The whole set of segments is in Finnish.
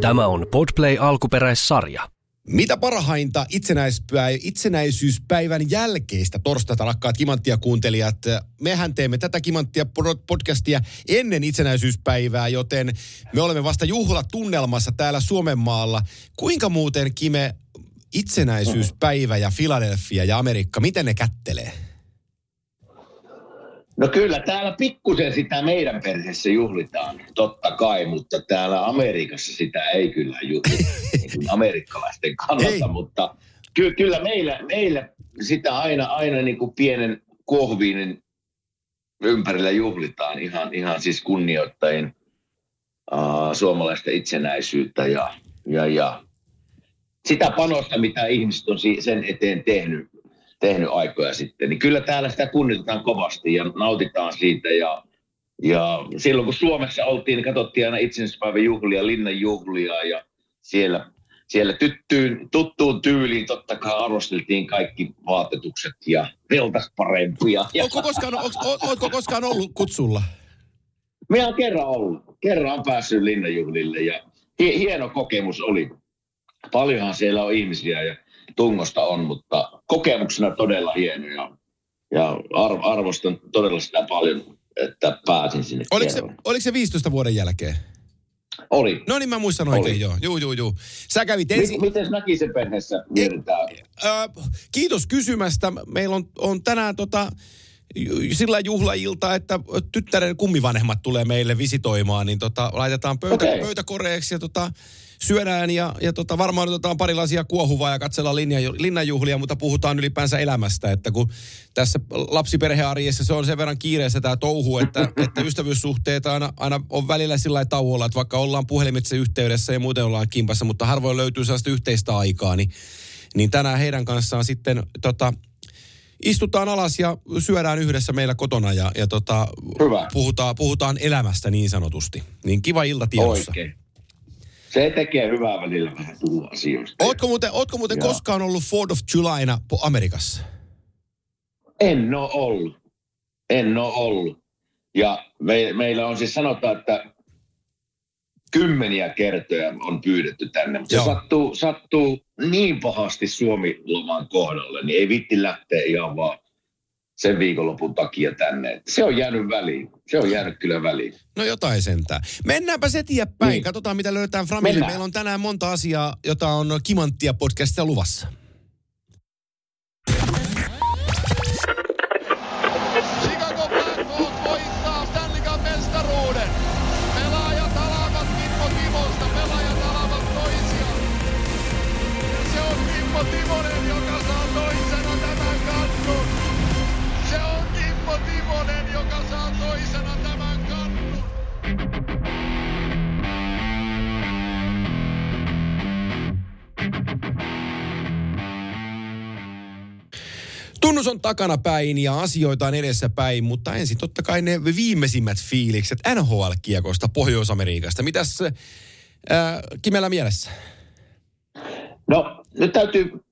Tämä on Podplay alkuperäissarja. Mitä parhainta itsenäisyyspäivän jälkeistä torstaita, rakkaat Kimanttia kuuntelijat? Mehän teemme tätä Kimanttia podcastia ennen itsenäisyyspäivää, joten me olemme vasta juhlatunnelmassa täällä Suomenmaalla. Kuinka muuten, Kime, itsenäisyyspäivä ja Philadelphia ja Amerikka, miten ne kättelee? No kyllä, täällä pikkusen sitä meidän perheessä juhlitaan, totta kai, mutta täällä Amerikassa sitä ei kyllä juhlita, niin amerikkalaisten kannalta, ei. mutta ky- kyllä meillä, meillä sitä aina, aina niin kuin pienen kohviinen ympärillä juhlitaan ihan, ihan siis kunnioittain uh, suomalaista itsenäisyyttä ja, ja, ja sitä panosta, mitä ihmiset on sen eteen tehnyt tehnyt aikoja sitten, niin kyllä täällä sitä kunnitetaan kovasti ja nautitaan siitä ja ja silloin kun Suomessa oltiin, niin katsottiin aina itsenäisyyspäivän juhlia, linnan juhlia ja siellä, siellä tyttyyn, tuttuun tyyliin totta kai arvosteltiin kaikki vaatetukset ja veltas parempia. Oletko koskaan, ootko koskaan ollut kutsulla? Minä olen kerran ollut. Kerran on päässyt linnanjuhlille ja hieno kokemus oli. Paljonhan siellä on ihmisiä ja tungosta on, mutta kokemuksena todella hieno ja, ja arv, arvostan todella sitä paljon, että pääsin sinne oliko se, oliko se 15 vuoden jälkeen? Oli. No niin, mä muistan oikein, Oli. joo. Juu, juu, juu. Sä kävit ensin... Miten sen perheessä mietitään? Äh, kiitos kysymästä. Meillä on, on tänään tota, sillä juhlailta, että tyttären kummivanhemmat tulee meille visitoimaan, niin tota, laitetaan pöytä, okay. pöytäkoreeksi ja tota, syödään ja, ja tota, varmaan otetaan parilaisia kuohuvaa ja katsellaan linja, linnanjuhlia, mutta puhutaan ylipäänsä elämästä, että kun tässä lapsiperhearjessa se on sen verran kiireessä tämä touhu, että, että ystävyyssuhteet aina, aina on välillä sillä tauolla, että vaikka ollaan puhelimitse yhteydessä ja muuten ollaan kimpassa, mutta harvoin löytyy sellaista yhteistä aikaa, niin, niin tänään heidän kanssaan sitten tota, istutaan alas ja syödään yhdessä meillä kotona ja, ja tota, Puhutaan, puhutaan elämästä niin sanotusti. Niin kiva ilta tiedossa. Oikein. Se tekee hyvää välillä vähän puhua asioista. Ootko muuten, ootko muuten koskaan ollut Ford of Julyna Amerikassa? En ole ollut. En ole ollut. Ja me, meillä on siis sanotaan, että kymmeniä kertoja on pyydetty tänne. Mutta se sattuu, sattuu niin pahasti Suomi-loman kohdalle, niin ei vitti lähteä ihan vaan sen viikonlopun takia tänne. Se on jäänyt väliin. Se on jäänyt kyllä väliin. No jotain sentään. Mennäänpä se päin. Niin. Katsotaan, mitä löytää Framille. Meillä on tänään monta asiaa, jota on Kimanttia podcastia luvassa. Tunnus on takana päin ja asioita on edessä päin, mutta ensin totta kai ne viimeisimmät fiilikset NHL-kiekosta Pohjois-Amerikasta. Mitäs äh, Kimellä mielessä? No, nyt täytyy,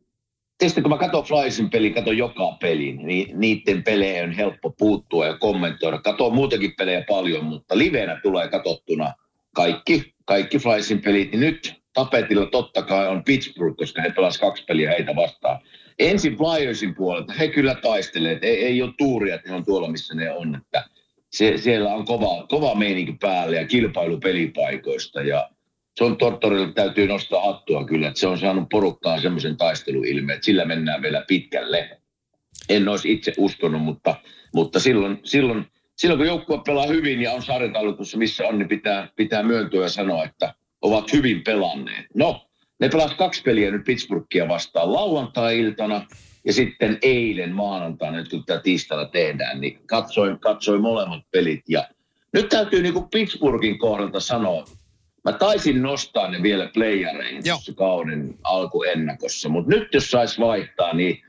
tietysti kun mä katson Flyersin pelin, katson joka pelin, niin niiden pelejä on helppo puuttua ja kommentoida. Katson muutenkin pelejä paljon, mutta livenä tulee katsottuna kaikki, kaikki Flyersin pelit. Niin nyt tapetilla totta kai on Pittsburgh, koska he pelasivat kaksi peliä heitä vastaan ensin Flyersin puolelta, he kyllä taistelee, ei, ei ole tuuria, että he on tuolla, missä ne on, että se, siellä on kova, kova meininki päällä ja kilpailu pelipaikoista ja se on Tortorille täytyy nostaa hattua kyllä, että se on saanut porukkaan semmoisen taisteluilmeen, että sillä mennään vielä pitkälle. En olisi itse uskonut, mutta, mutta silloin, silloin, silloin kun joukkue pelaa hyvin ja on sarjataulutussa missä on, niin pitää, pitää myöntyä ja sanoa, että ovat hyvin pelanneet. No, ne pelasi kaksi peliä nyt Pittsburghia vastaan lauantai-iltana ja sitten eilen maanantaina, nyt kun tätä tiistaina tehdään, niin katsoin, katsoin molemmat pelit. Ja nyt täytyy niin kuin Pittsburghin kohdalta sanoa, mä taisin nostaa ne vielä playereihin tuossa kauden alkuennakossa, mutta nyt jos sais vaihtaa, niin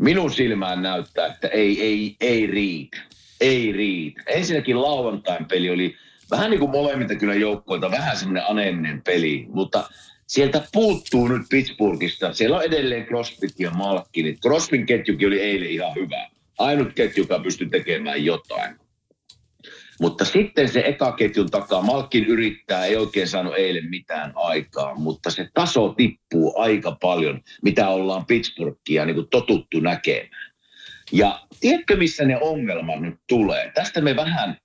minun silmään näyttää, että ei, ei, ei riitä. Ei riitä. Ensinnäkin lauantain peli oli vähän niin kuin molemmilta kyllä joukkoilta, vähän semmoinen aneeminen peli, mutta sieltä puuttuu nyt Pittsburghista. Siellä on edelleen Crosbyt ja Malkinit. Crosbyn ketjukin oli eilen ihan hyvä. Ainut ketju, joka pystyi tekemään jotain. Mutta sitten se ekaketjun takaa, Malkin yrittää, ei oikein saanut eilen mitään aikaa, mutta se taso tippuu aika paljon, mitä ollaan Pittsburghia niin totuttu näkemään. Ja tiedätkö, missä ne ongelmat nyt tulee? Tästä me vähän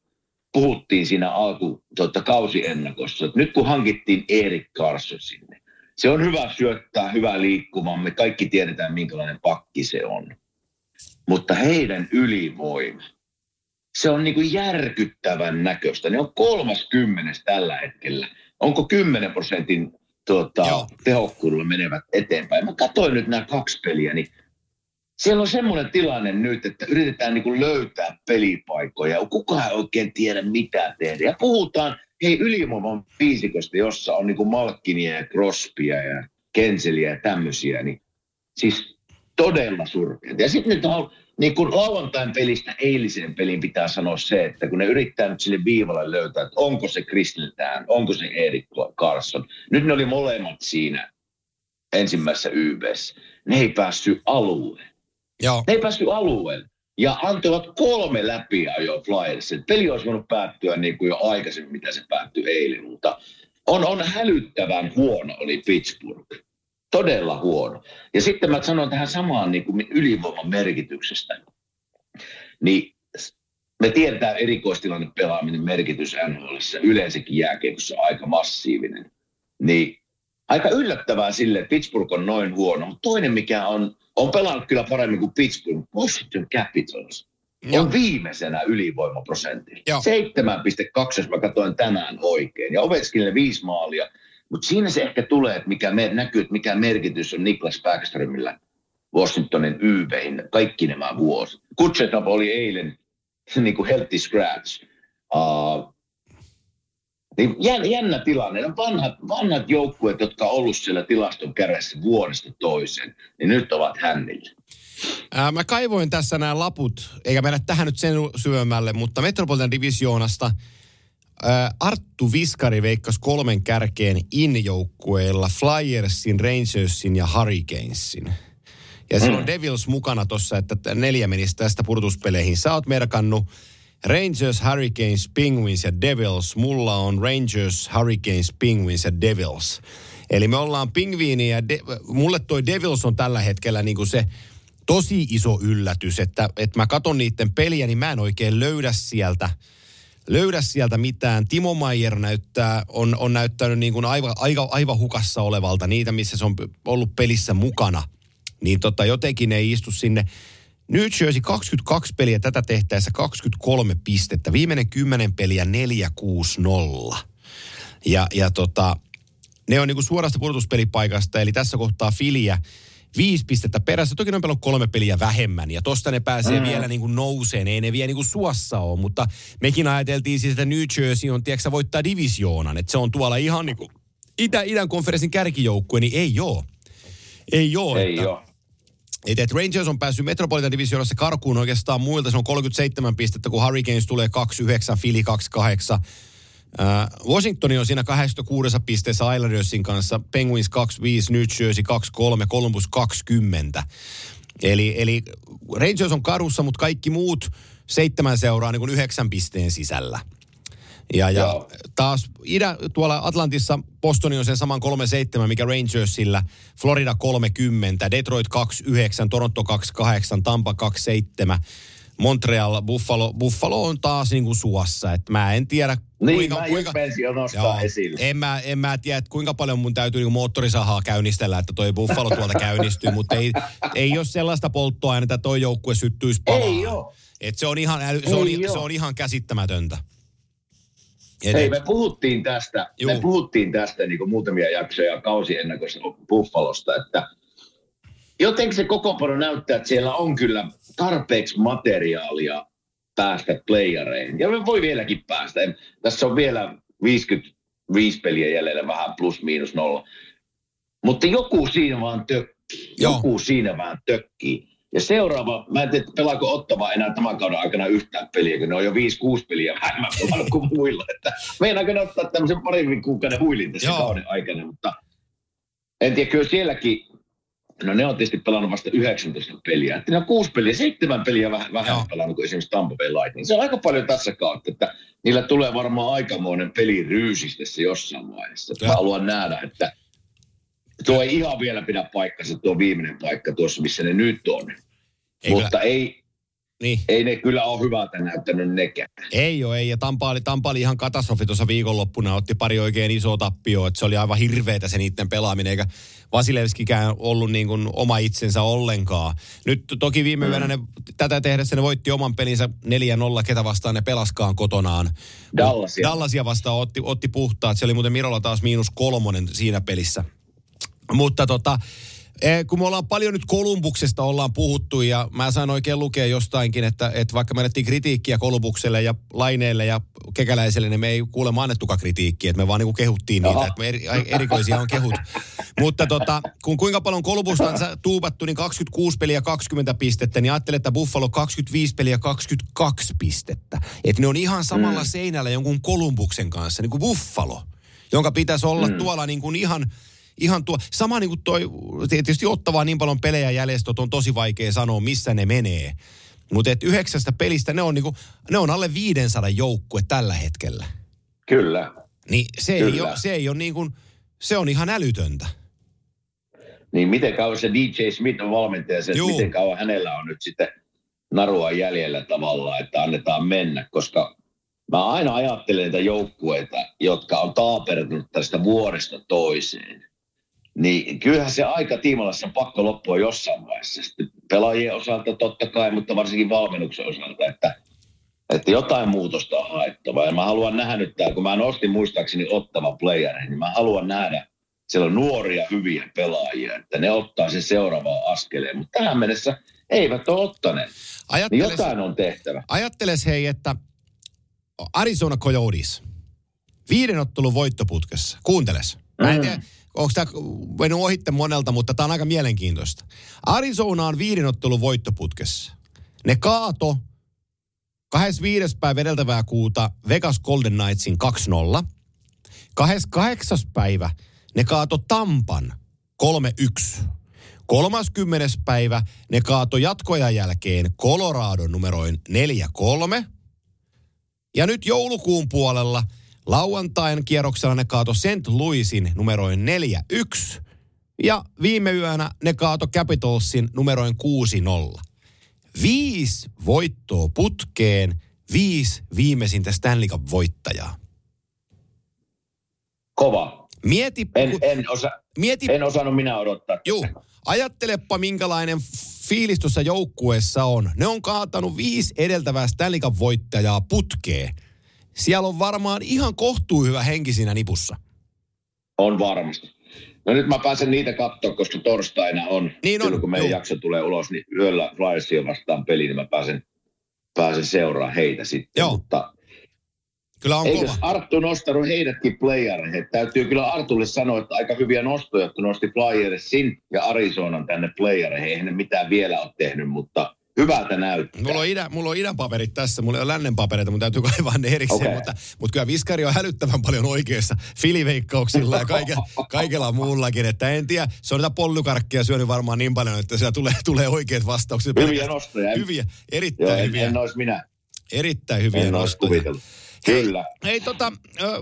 puhuttiin siinä alku tuota, kausiennakossa. Nyt kun hankittiin Erik Carson sinne, se on hyvä syöttää, hyvä liikkumaan. Me kaikki tiedetään, minkälainen pakki se on. Mutta heidän ylivoima, se on niin kuin järkyttävän näköistä. Ne on kolmas kymmenes tällä hetkellä. Onko 10 prosentin tuota, tehokkuudella menevät eteenpäin? Mä katsoin nyt nämä kaksi peliä, niin siellä on semmoinen tilanne nyt, että yritetään niin kuin löytää pelipaikkoja. Kukaan ei oikein tiedä, mitä tehdä. Ja puhutaan, hei, ylivoiman fiisikosta, jossa on niin Malkkinia ja Crospia ja Kenseliä ja tämmöisiä, niin siis todella surkeita. Ja sitten nyt on, niin kuin lauantain pelistä eiliseen peliin pitää sanoa se, että kun ne yrittää nyt sille viivalle löytää, että onko se Kristeltään, onko se Erik Carson. Nyt ne oli molemmat siinä ensimmäisessä YBssä. Ne ei päässyt alueen. Joo. Ne ei päässyt alueelle. Ja antoivat kolme läpi jo Flyers. Peli olisi voinut päättyä niin kuin jo aikaisemmin, mitä se päättyi eilen. Mutta on, on hälyttävän huono oli Pittsburgh. Todella huono. Ja sitten mä sanon tähän samaan niin kuin ylivoiman merkityksestä. Niin me tiedetään erikoistilanne pelaaminen merkitys NHL, yleensäkin jääkiekossa aika massiivinen. Niin aika yllättävää sille, että Pittsburgh on noin huono. Mutta toinen, mikä on on pelannut kyllä paremmin kuin Pittsburgh. Washington Capitals Joo. on viimeisenä ylivoimaprosentilla. 7,2, jos mä katsoin tänään oikein. Ja Ovechkinille viisi maalia. Mutta siinä se ehkä tulee, että mikä me, näkyy, että mikä merkitys on Niklas Backströmillä Washingtonin YVin kaikki nämä vuosi. Kutsetap oli eilen niin kuin healthy scratch. Uh, jännä tilanne. Ne vanhat, vanhat joukkueet, jotka on ollut siellä tilaston kädessä vuodesta toiseen, niin nyt ovat hännillä. Ää, mä kaivoin tässä nämä laput, eikä mennä tähän nyt sen syömälle, mutta Metropolitan Divisioonasta ää, Arttu Viskari veikkasi kolmen kärkeen in-joukkueilla Flyersin, Rangersin ja Hurricanesin. Ja mm. on Devils mukana tuossa, että neljä menisi tästä purtuspeleihin. Sä oot merkannut Rangers, Hurricanes, Penguins ja Devils. Mulla on Rangers, Hurricanes, Penguins ja Devils. Eli me ollaan pingviini ja de- mulle toi Devils on tällä hetkellä niin kuin se tosi iso yllätys, että, että mä katon niiden peliä, niin mä en oikein löydä sieltä löydä sieltä mitään. Timo Maier näyttää, on, on näyttänyt niin kuin aivan, aivan, aivan hukassa olevalta niitä, missä se on ollut pelissä mukana. Niin tota, jotenkin ei istu sinne. New Jersey 22 peliä tätä tehtäessä 23 pistettä. Viimeinen 10 peliä 4-6-0. Ja, ja tota, ne on niinku suorasta pudotuspelipaikasta, eli tässä kohtaa Filiä viisi pistettä perässä. Toki ne on pelannut kolme peliä vähemmän ja tosta ne pääsee mm. vielä niin kuin nouseen. Ei ne vielä niin kuin suossa ole, mutta mekin ajateltiin siis, että New Jersey on, tiedätkö, voittaa divisioonan. Että se on tuolla ihan niin kuin Itä, idän konferenssin kärkijoukkue, niin ei ole. Ei ole. Ei että, ole. Et, et Rangers on päässyt Metropolitan Divisionassa karkuun oikeastaan muilta. Se on 37 pistettä, kun Hurricanes tulee 29, Philly 28. Uh, Washington on siinä 86 pisteessä Islandersin kanssa, Penguins 25, New Jersey 23, Columbus 20. Eli, eli Rangers on karussa, mutta kaikki muut seitsemän seuraa niin kuin yhdeksän pisteen sisällä. Ja, ja taas idä, tuolla Atlantissa Bostoni on sen saman 37, mikä Rangersillä, Florida 30, Detroit 29, Toronto 28, Tampa 27, Montreal, Buffalo, Buffalo on taas niin kuin suossa, että mä en tiedä niin, kuinka, mä kuinka, jo nostaa joo, esille. En mä, en mä tiedä, että kuinka paljon mun täytyy niin moottorisahaa käynnistellä, että toi Buffalo tuolta käynnistyy, mutta ei, ei ole sellaista polttoainetta, että toi joukkue syttyisi palaan. Ei ole. Et se on ihan, se on, se on ihan käsittämätöntä. Et, Hei, me puhuttiin tästä, juu. me puhuttiin tästä niin kuin muutamia jaksoja kausiennakossa Buffalosta, että jotenkin se koko näyttää, että siellä on kyllä tarpeeksi materiaalia päästä playereihin. Ja me voi vieläkin päästä. Tässä on vielä 55 peliä jäljellä, vähän plus miinus nolla. Mutta joku siinä vaan tökkii. Joku siinä vaan tökkii. Ja seuraava, mä en tiedä, pelaako Ottava enää tämän kauden aikana yhtään peliä, kun ne on jo 5-6 peliä vähemmän pelannut kuin muilla. Että meinaanko ne ottaa tämmöisen parin kuukauden huilin tässä Joo. kauden aikana, mutta en tiedä, kyllä sielläkin no ne on tietysti pelannut vasta 19 peliä. Että ne on kuusi peliä, seitsemän peliä vähän, vähän pelannut kuin esimerkiksi Tampa Bay Lightning. Se on aika paljon tässä kautta, että niillä tulee varmaan aikamoinen peli ryysistessä jossain vaiheessa. Mä haluan nähdä, että tuo ei ihan vielä pidä paikkansa, tuo viimeinen paikka tuossa, missä ne nyt on. Ei Mutta ei, niin. Ei ne kyllä ole hyvältä näyttänyt nekään. Ei ole, ei. Ja Tampa oli, Tampa oli ihan katastrofi tuossa viikonloppuna. Otti pari oikein isoa tappioa. Että se oli aivan hirveetä se niiden pelaaminen. Eikä Vasilevskikään ollut niin kuin oma itsensä ollenkaan. Nyt toki viime mm. yönä ne, tätä tehdessä ne voitti oman pelinsä 4-0, ketä vastaan ne pelaskaan kotonaan. Dallasia. Dallasia vastaan otti, otti puhtaat. Se oli muuten Mirolla taas miinus kolmonen siinä pelissä. Mutta tota, kun me ollaan paljon nyt Kolumbuksesta ollaan puhuttu ja mä sain oikein lukea jostainkin, että, että vaikka me annettiin kritiikkiä Kolumbukselle ja Laineelle ja Kekäläiselle, niin me ei kuulemma annettukaan kritiikkiä, että me vaan niin kuin kehuttiin niitä, Oho. että me eri, erikoisia on kehut. Mutta tota, kun kuinka paljon Kolumbusta on tuupattu, niin 26 peliä 20 pistettä, niin ajattelin, että Buffalo 25 peliä 22 pistettä. Että ne on ihan samalla mm. seinällä jonkun Kolumbuksen kanssa, niin kuin Buffalo, jonka pitäisi olla mm. tuolla niin kuin ihan ihan tuo, sama niin kuin toi, tietysti ottavaa niin paljon pelejä jäljestä, on tosi vaikea sanoa, missä ne menee. Mutta et yhdeksästä pelistä ne on, niinku, ne on alle 500 joukkue tällä hetkellä. Kyllä. Niin se Kyllä. ei ole, se ei ole niin kuin, se on ihan älytöntä. Niin miten kauan se DJ Smith on valmentaja, se, miten kauan hänellä on nyt sitten narua jäljellä tavallaan, että annetaan mennä, koska mä aina ajattelen niitä joukkueita, jotka on taapertunut tästä vuodesta toiseen niin kyllähän se aika tiimalassa on pakko loppua jossain vaiheessa. Sitten pelaajien osalta totta kai, mutta varsinkin valmennuksen osalta, että, että jotain muutosta on haettava. Ja mä haluan nähdä nyt täällä, kun mä nostin muistaakseni ottava player, niin mä haluan nähdä, siellä on nuoria hyviä pelaajia, että ne ottaa sen seuraavaan askeleen. Mutta tähän mennessä eivät ole ottaneet. Ajatteles, niin jotain on tehtävä. Ajatteles hei, että Arizona Coyotes, viiden ottelun voittoputkessa. Kuunteles. Mä en mm. Onko tämä mennyt ohitte monelta, mutta tämä on aika mielenkiintoista. Arizona on viidenottelun voittoputkessa. Ne kaato 25. päivä edeltävää kuuta Vegas Golden Knightsin 2-0. 28. päivä ne kaato Tampan 3-1. 30. päivä ne kaato jatkojan jälkeen Colorado numeroin 4-3. Ja nyt joulukuun puolella – Lauantain kierroksella ne kaato St. Louisin numeroin 4-1. Ja viime yönä ne kaato Capitalsin numeroin 6-0. Viisi voittoa putkeen, viisi viimeisintä Stanley Cup voittajaa. Kova. Mieti, en, en, osa, mieti, en osannut minä odottaa. Juu, ajattelepa minkälainen fiilis tuossa joukkueessa on. Ne on kaatanut viisi edeltävää Stanley Cup voittajaa putkeen siellä on varmaan ihan kohtuu hyvä henki siinä nipussa. On varmasti. No nyt mä pääsen niitä katsoa, koska torstaina on, niin on. Silloin, kun meidän Joo. jakso tulee ulos, niin yöllä Flyersia vastaan peli, niin mä pääsen, pääsen seuraamaan heitä sitten. Joo. Mutta Kyllä on Eikö Arttu nostanut heidätkin playereihin? Täytyy kyllä Artulle sanoa, että aika hyviä nostoja, että nosti Flyersin ja Arizonan tänne playereihin. Eihän ne mitään vielä ole tehnyt, mutta hyvältä näyttää. Mulla on, idän, mulla on idän paperit tässä, mulla ei ole lännen papereita, mutta täytyy kaivaa ne erikseen, okay. mutta, mutta kyllä Viskari on hälyttävän paljon oikeassa filiveikkauksilla ja kaike, kaikella muullakin, että en tiedä, se on niitä pollukarkkia syönyt varmaan niin paljon, että siellä tulee, tulee oikeat vastaukset. Hyviä nostoja. Hyviä, erittäin Joo, hyviä. En, en olisi minä. Erittäin hyviä en nostoja. Kyllä. Hei, hei tota,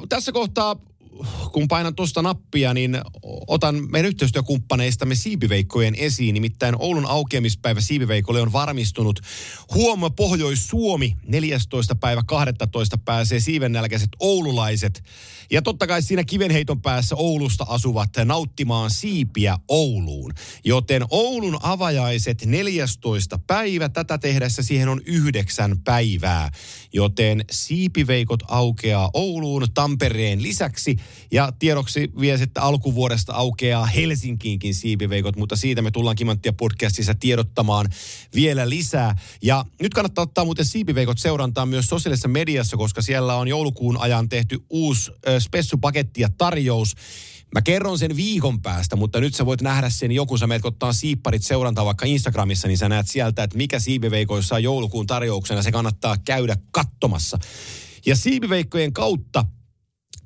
tässä kohtaa kun painan tuosta nappia, niin otan meidän yhteistyökumppaneistamme Siipiveikkojen esiin. Nimittäin Oulun aukeamispäivä Siipiveikolle on varmistunut. Huoma Pohjois-Suomi 14. päivä 12. pääsee siivennälkäiset oululaiset. Ja totta kai siinä kivenheiton päässä Oulusta asuvat nauttimaan siipiä Ouluun. Joten Oulun avajaiset 14. päivä. Tätä tehdessä siihen on yhdeksän päivää. Joten Siipiveikot aukeaa Ouluun Tampereen lisäksi ja tiedoksi vielä, että alkuvuodesta aukeaa Helsinkiinkin siipiveikot, mutta siitä me tullaan Kimanttia podcastissa tiedottamaan vielä lisää. Ja nyt kannattaa ottaa muuten siipiveikot seurantaan myös sosiaalisessa mediassa, koska siellä on joulukuun ajan tehty uusi spessupaketti ja tarjous. Mä kerron sen viikon päästä, mutta nyt sä voit nähdä sen joku, sä meet ottaa siipparit seurantaa vaikka Instagramissa, niin sä näet sieltä, että mikä siipiveikoissa on joulukuun tarjouksena, se kannattaa käydä katsomassa. Ja siipiveikkojen kautta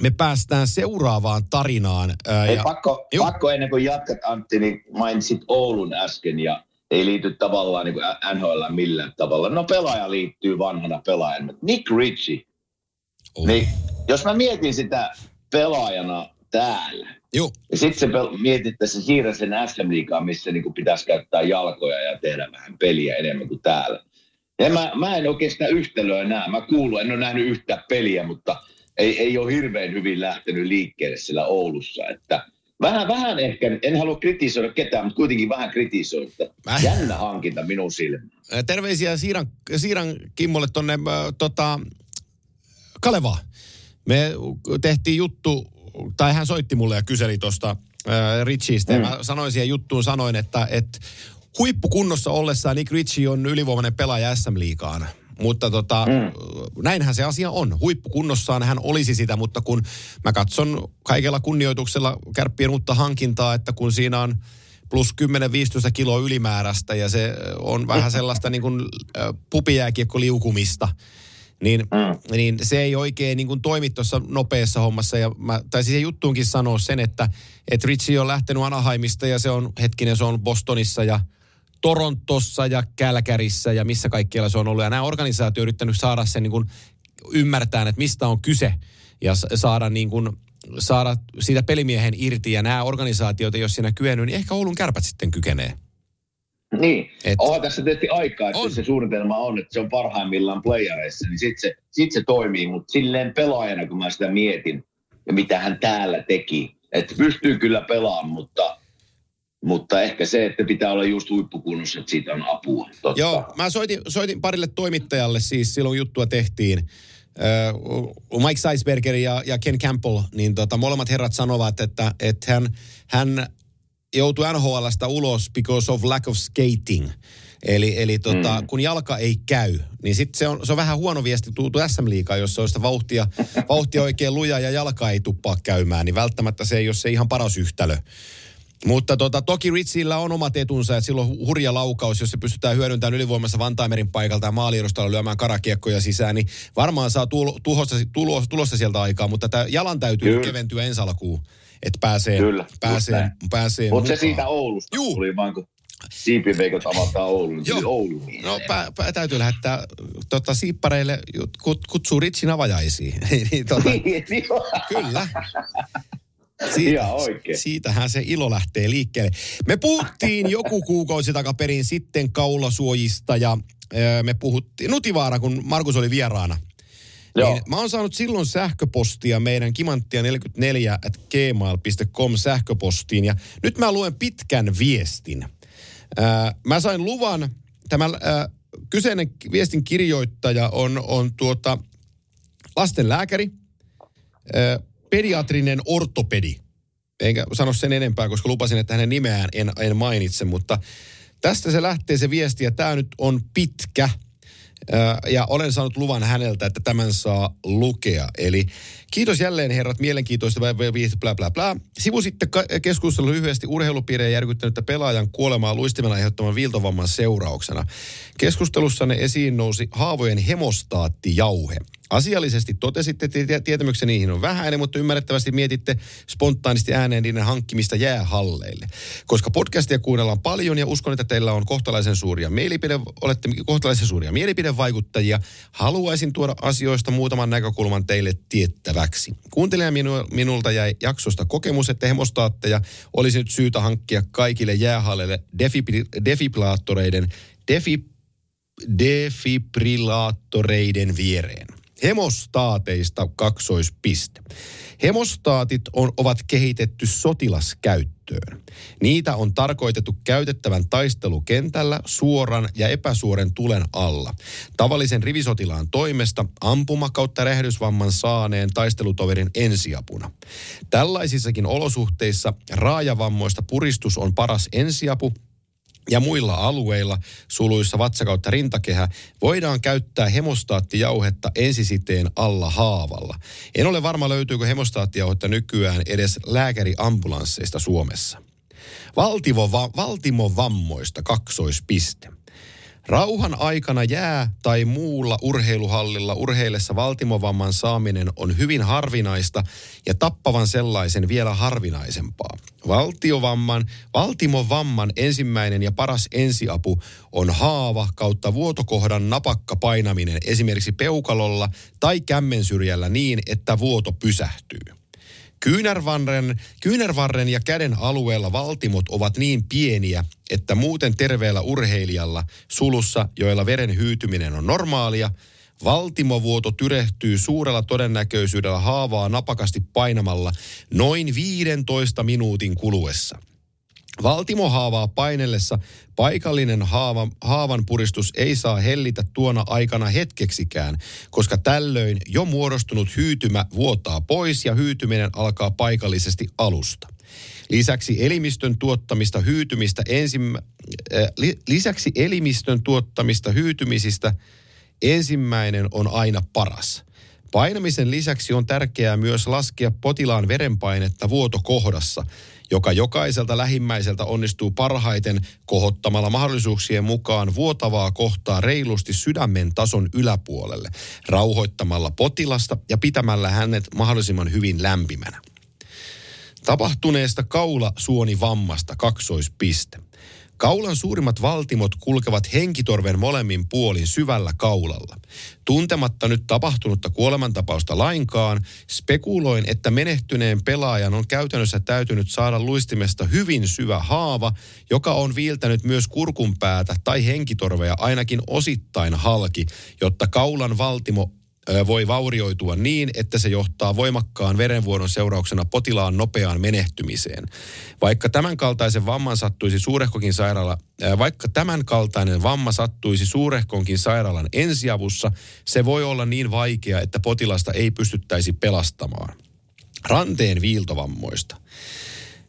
me päästään seuraavaan tarinaan. Ää, Ei, ja, pakko, pakko ennen kuin jatkat Antti, niin mainitsit Oulun äsken ja ei liity tavallaan niin NHL millään tavalla. No pelaaja liittyy vanhana pelaajana. Nick Ritchie. Oh. Niin, jos mä mietin sitä pelaajana täällä, Joo. ja sitten se pel- mietit, että se siirrä sen SM Liigaan, missä niin pitäisi käyttää jalkoja ja tehdä vähän peliä enemmän kuin täällä. Ja mä, mä en oikein sitä yhtälöä näe. Mä kuulun, en ole nähnyt yhtä peliä, mutta ei, ei ole hirveän hyvin lähtenyt liikkeelle siellä Oulussa. Että vähän, vähän ehkä, en halua kritisoida ketään, mutta kuitenkin vähän kritisoida. Mä... Jännä hankinta minun silmään. Terveisiä Siiran, Siiran Kimmolle tuonne äh, tota, Kalevaa. Me tehtiin juttu, tai hän soitti mulle ja kyseli tuosta äh, Richieistä. Mm. Ja mä sanoin siihen juttuun, sanoin, että, että huippukunnossa ollessaan Nick Ritchie on ylivoimainen pelaaja SM-liigaan. Mutta tota, mm. näinhän se asia on. Huippukunnossaan hän olisi sitä, mutta kun mä katson kaikella kunnioituksella kärppien uutta hankintaa, että kun siinä on plus 10-15 kiloa ylimääräistä ja se on vähän sellaista niin kuin pupijääkiekko liukumista, niin, mm. niin se ei oikein niin kuin toimi tuossa nopeassa hommassa. Ja mä taisin se juttuunkin sanoa sen, että, että Richie on lähtenyt Anaheimista ja se on hetkinen, se on Bostonissa ja – Torontossa ja Kälkärissä ja missä kaikkialla se on ollut. Ja nämä organisaatio on yrittänyt saada sen niin kuin ymmärtää, että mistä on kyse ja saada niin kuin saada siitä pelimiehen irti ja nämä organisaatiot, jos siinä kyennyt, niin ehkä Oulun kärpät sitten kykenee. Niin, Et, onhan tässä tietysti aikaa, että on. se suunnitelma on, että se on parhaimmillaan playareissa, niin sitten se, sit se toimii, mutta silleen pelaajana, kun mä sitä mietin, ja mitä hän täällä teki, että pystyy kyllä pelaamaan, mutta mutta ehkä se, että pitää olla just huippukunnossa, että siitä on apua. Totta. Joo, mä soitin, soitin parille toimittajalle siis silloin juttua tehtiin. Mike Seisberger ja, ja Ken Campbell, niin tota, molemmat herrat sanovat, että, että hän, hän joutui NHLstä ulos because of lack of skating. Eli, eli tota, mm. kun jalka ei käy, niin sitten se on, se on vähän huono viesti tultu SM-liigaan, jos se on sitä vauhtia, vauhtia oikein luja ja jalka ei tuppaa käymään, niin välttämättä se ei ole se ihan paras yhtälö. Mutta tota, toki Ritsillä on omat etunsa, että silloin hurja laukaus, jos se pystytään hyödyntämään ylivoimassa Vantaimerin paikalta ja maaliedustalla lyömään karakiekkoja sisään, niin varmaan saa tulosta, tulosta, tulosta sieltä aikaa, mutta tämä jalan täytyy Kyllä. keventyä ensi alkuun, että pääsee, Kyllä, pääsee, pääsee Mutta se siitä Oulusta Juu. tuli vaan, kun siipiveikot avataan Oulun, niin Oulun No pä, pä, täytyy lähettää tota, siippareille, kut, kutsuu Ritsin avajaisiin. niin, tota, niin, kyllä. Siitä, Ihan oikein. Siitähän se ilo lähtee liikkeelle. Me puhuttiin joku kuukausi takaperin sitten kaulasuojista ja me puhuttiin, Nutivaara, kun Markus oli vieraana. Joo. Niin mä oon saanut silloin sähköpostia meidän kimanttia44 at gmail.com sähköpostiin ja nyt mä luen pitkän viestin. mä sain luvan, tämä kyseinen viestin kirjoittaja on, on tuota lastenlääkäri, pediatrinen ortopedi. Enkä sano sen enempää, koska lupasin, että hänen nimeään en, en mainitse, mutta tästä se lähtee se viesti ja tämä nyt on pitkä. Ja olen saanut luvan häneltä, että tämän saa lukea. Eli kiitos jälleen herrat mielenkiintoista bla bla bla. Sivu sitten keskustelu lyhyesti urheilupiirejä järkyttänyttä pelaajan kuolemaa luistimella aiheuttaman viiltovamman seurauksena. Keskustelussanne esiin nousi haavojen hemostaattijauhe. Asiallisesti totesitte, että tietämyksen niihin on vähäinen, mutta ymmärrettävästi mietitte spontaanisti ääneen niiden hankkimista jäähalleille. Koska podcastia kuunnellaan paljon ja uskon, että teillä on kohtalaisen suuria mielipide, olette kohtalaisen suuria mielipidevaikuttajia, haluaisin tuoda asioista muutaman näkökulman teille tiettäväksi. Kuuntelija minu, minulta jäi jaksosta kokemus, että hemostaatteja olisi nyt syytä hankkia kaikille jäähalleille defibrillaattoreiden defi, defibrillaattoreiden viereen. Hemostaateista kaksoispiste. Hemostaatit on, ovat kehitetty sotilaskäyttöön. Niitä on tarkoitettu käytettävän taistelukentällä suoran ja epäsuoren tulen alla. Tavallisen rivisotilaan toimesta ampuma kautta räjähdysvamman saaneen taistelutoverin ensiapuna. Tällaisissakin olosuhteissa raajavammoista puristus on paras ensiapu ja muilla alueilla, suluissa vatsakautta rintakehä, voidaan käyttää hemostaattijauhetta ensisiteen alla haavalla. En ole varma löytyykö hemostaattijauhetta nykyään edes lääkäriambulansseista Suomessa. Valtimo, va, valtimovammoista kaksoispiste. Rauhan aikana jää tai muulla urheiluhallilla urheillessa valtimovamman saaminen on hyvin harvinaista ja tappavan sellaisen vielä harvinaisempaa. Valtiovamman, valtimovamman ensimmäinen ja paras ensiapu on haava kautta vuotokohdan napakka painaminen esimerkiksi peukalolla tai kämmensyrjällä niin, että vuoto pysähtyy. Kyynärvarren, kyynärvarren ja käden alueella valtimot ovat niin pieniä, että muuten terveellä urheilijalla sulussa, joilla veren hyytyminen on normaalia, valtimovuoto tyrehtyy suurella todennäköisyydellä haavaa napakasti painamalla noin 15 minuutin kuluessa. Valtimohaavaa painellessa paikallinen haava, haavan puristus ei saa hellitä tuona aikana hetkeksikään, koska tällöin jo muodostunut hyytymä vuotaa pois ja hyytyminen alkaa paikallisesti alusta. Lisäksi elimistön tuottamista hyytymistä ensimmä, äh, lisäksi elimistön tuottamista hyytymisistä ensimmäinen on aina paras. Painamisen lisäksi on tärkeää myös laskea potilaan verenpainetta vuotokohdassa – joka jokaiselta lähimmäiseltä onnistuu parhaiten kohottamalla mahdollisuuksien mukaan vuotavaa kohtaa reilusti sydämen tason yläpuolelle, rauhoittamalla potilasta ja pitämällä hänet mahdollisimman hyvin lämpimänä. Tapahtuneesta kaula-suonivammasta kaksoispiste. Kaulan suurimmat valtimot kulkevat henkitorven molemmin puolin syvällä kaulalla. Tuntematta nyt tapahtunutta kuolemantapausta lainkaan, spekuloin, että menehtyneen pelaajan on käytännössä täytynyt saada luistimesta hyvin syvä haava, joka on viiltänyt myös kurkunpäätä tai henkitorvea ainakin osittain halki, jotta kaulan valtimo voi vaurioitua niin, että se johtaa voimakkaan verenvuodon seurauksena potilaan nopeaan menehtymiseen. Vaikka tämän kaltaisen vamman sattuisi suurehkokin sairaala, vaikka tämän kaltainen vamma sattuisi suurehkonkin sairaalan ensiavussa, se voi olla niin vaikea, että potilasta ei pystyttäisi pelastamaan. Ranteen viiltovammoista.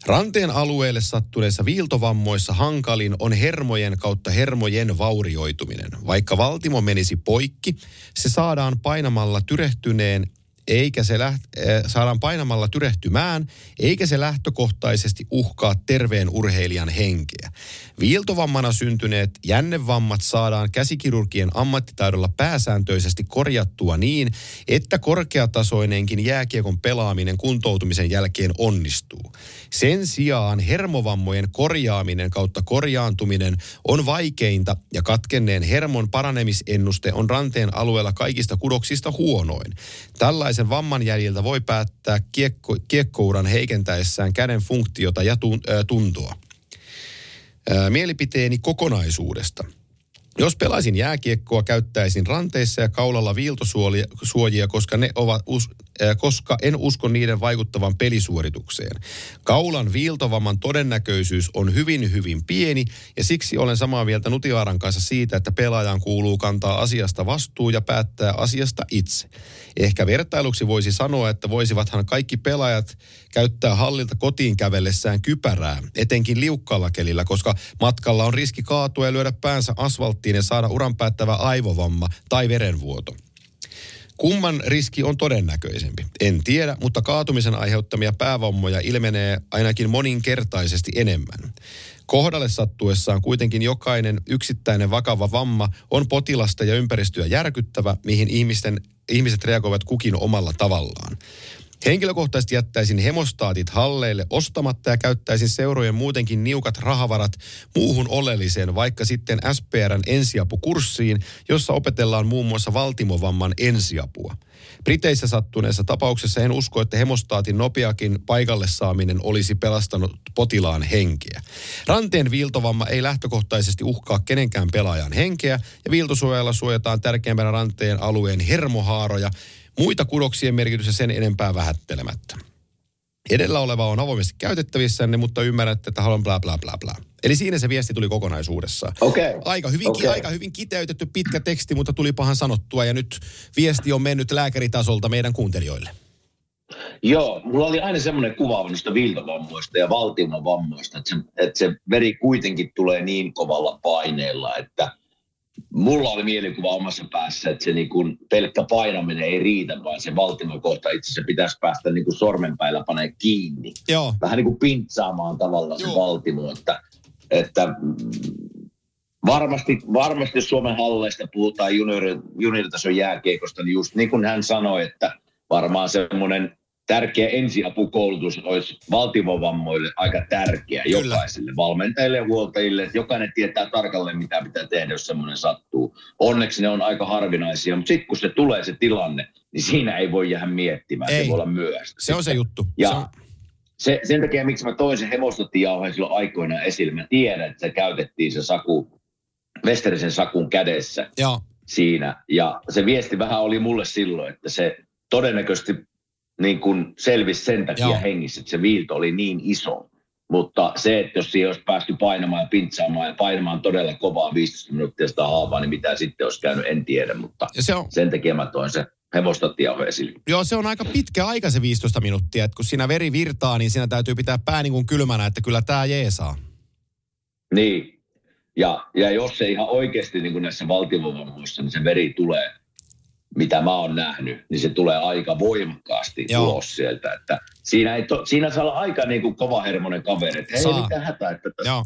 Ranteen alueelle sattuneissa viiltovammoissa hankalin on hermojen kautta hermojen vaurioituminen. Vaikka valtimo menisi poikki, se saadaan painamalla tyrehtyneen eikä se läht, äh, saadaan painamalla tyrehtymään, eikä se lähtökohtaisesti uhkaa terveen urheilijan henkeä. Viiltovammana syntyneet jännevammat saadaan käsikirurgien ammattitaidolla pääsääntöisesti korjattua niin, että korkeatasoinenkin jääkiekon pelaaminen kuntoutumisen jälkeen onnistuu. Sen sijaan hermovammojen korjaaminen kautta korjaantuminen on vaikeinta ja katkenneen hermon paranemisennuste on ranteen alueella kaikista kudoksista huonoin. Tällaisen vamman jäljiltä voi päättää kiekko, kiekkouran heikentäessään käden funktiota ja tuntua mielipiteeni kokonaisuudesta. Jos pelaisin jääkiekkoa, käyttäisin ranteissa ja kaulalla viiltosuojia, koska, ne ovat, koska en usko niiden vaikuttavan pelisuoritukseen. Kaulan viiltovamman todennäköisyys on hyvin hyvin pieni ja siksi olen samaa mieltä Nutivaaran kanssa siitä, että pelaajan kuuluu kantaa asiasta vastuu ja päättää asiasta itse. Ehkä vertailuksi voisi sanoa, että voisivathan kaikki pelaajat käyttää hallilta kotiin kävellessään kypärää, etenkin liukkaalla kelillä, koska matkalla on riski kaatua ja lyödä päänsä asfalttiin ja saada uran päättävä aivovamma tai verenvuoto. Kumman riski on todennäköisempi? En tiedä, mutta kaatumisen aiheuttamia päävammoja ilmenee ainakin moninkertaisesti enemmän. Kohdalle sattuessaan kuitenkin jokainen yksittäinen vakava vamma on potilasta ja ympäristöä järkyttävä, mihin ihmisten, ihmiset reagoivat kukin omalla tavallaan. Henkilökohtaisesti jättäisin hemostaatit halleille ostamatta ja käyttäisin seurojen muutenkin niukat rahavarat muuhun oleelliseen, vaikka sitten SPRn ensiapukurssiin, jossa opetellaan muun muassa valtimovamman ensiapua. Briteissä sattuneessa tapauksessa en usko, että hemostaatin nopeakin paikalle saaminen olisi pelastanut potilaan henkeä. Ranteen viiltovamma ei lähtökohtaisesti uhkaa kenenkään pelaajan henkeä ja viiltosuojalla suojataan tärkeimpänä ranteen alueen hermohaaroja, Muita kudoksien merkitystä sen enempää vähättelemättä. Edellä oleva on avoimesti käytettävissänne, mutta ymmärrätte, että haluan bla bla bla bla. Eli siinä se viesti tuli kokonaisuudessaan. Okay. Aika, hyvin, okay. aika hyvin kiteytetty pitkä teksti, mutta tuli pahan sanottua ja nyt viesti on mennyt lääkäritasolta meidän kuuntelijoille. Joo, mulla oli aina semmoinen kuva noista viltovammoista ja valtimovammoista, että se, että se veri kuitenkin tulee niin kovalla paineella, että mulla oli mielikuva omassa päässä, että se niin kuin pelkkä painaminen ei riitä, vaan se kohta itse asiassa pitäisi päästä niin kuin sormenpäillä panee kiinni. Joo. Vähän niin kuin pintsaamaan tavallaan Joo. se valtimo, että, että Varmasti, varmasti Suomen halleista puhutaan junior, junioritason jääkiekosta, niin just niin kuin hän sanoi, että varmaan semmoinen tärkeä ensiapukoulutus olisi valtivovammoille aika tärkeä Kyllä. jokaiselle valmentajille ja huoltajille. Että jokainen tietää tarkalleen, mitä pitää tehdä, jos semmoinen sattuu. Onneksi ne on aika harvinaisia, mutta sitten kun se tulee se tilanne, niin siinä ei voi jäädä miettimään. Ei. Se voi olla myöhäistä. Se on se juttu. Ja se on... Se, sen takia, miksi mä toin sen hevostotijauheen silloin aikoinaan esille, mä tiedän, että se käytettiin se saku, Westerisen sakun kädessä Joo. siinä. Ja se viesti vähän oli mulle silloin, että se todennäköisesti niin kuin selvisi sen takia Joo. hengissä, että se viilto oli niin iso. Mutta se, että jos siihen olisi päästy painamaan ja pintsaamaan ja painamaan todella kovaa 15 minuuttia sitä haavaa, niin mitä sitten olisi käynyt, en tiedä. Mutta ja se on... sen takia mä toin se hevostatiaho esille. Joo, se on aika pitkä aika se 15 minuuttia. Että kun siinä veri virtaa, niin siinä täytyy pitää pää niin kuin kylmänä, että kyllä tämä jeesaa. Niin. Ja, ja jos se ihan oikeasti niin kuin näissä valtiovoimamuissa, niin se veri tulee – mitä mä oon nähnyt, niin se tulee aika voimakkaasti Joo. ulos sieltä. Että siinä, ei to, siinä saa olla aika niin kuin kovahermonen kaveri, että hei, mitä hätää, että tässä, Joo.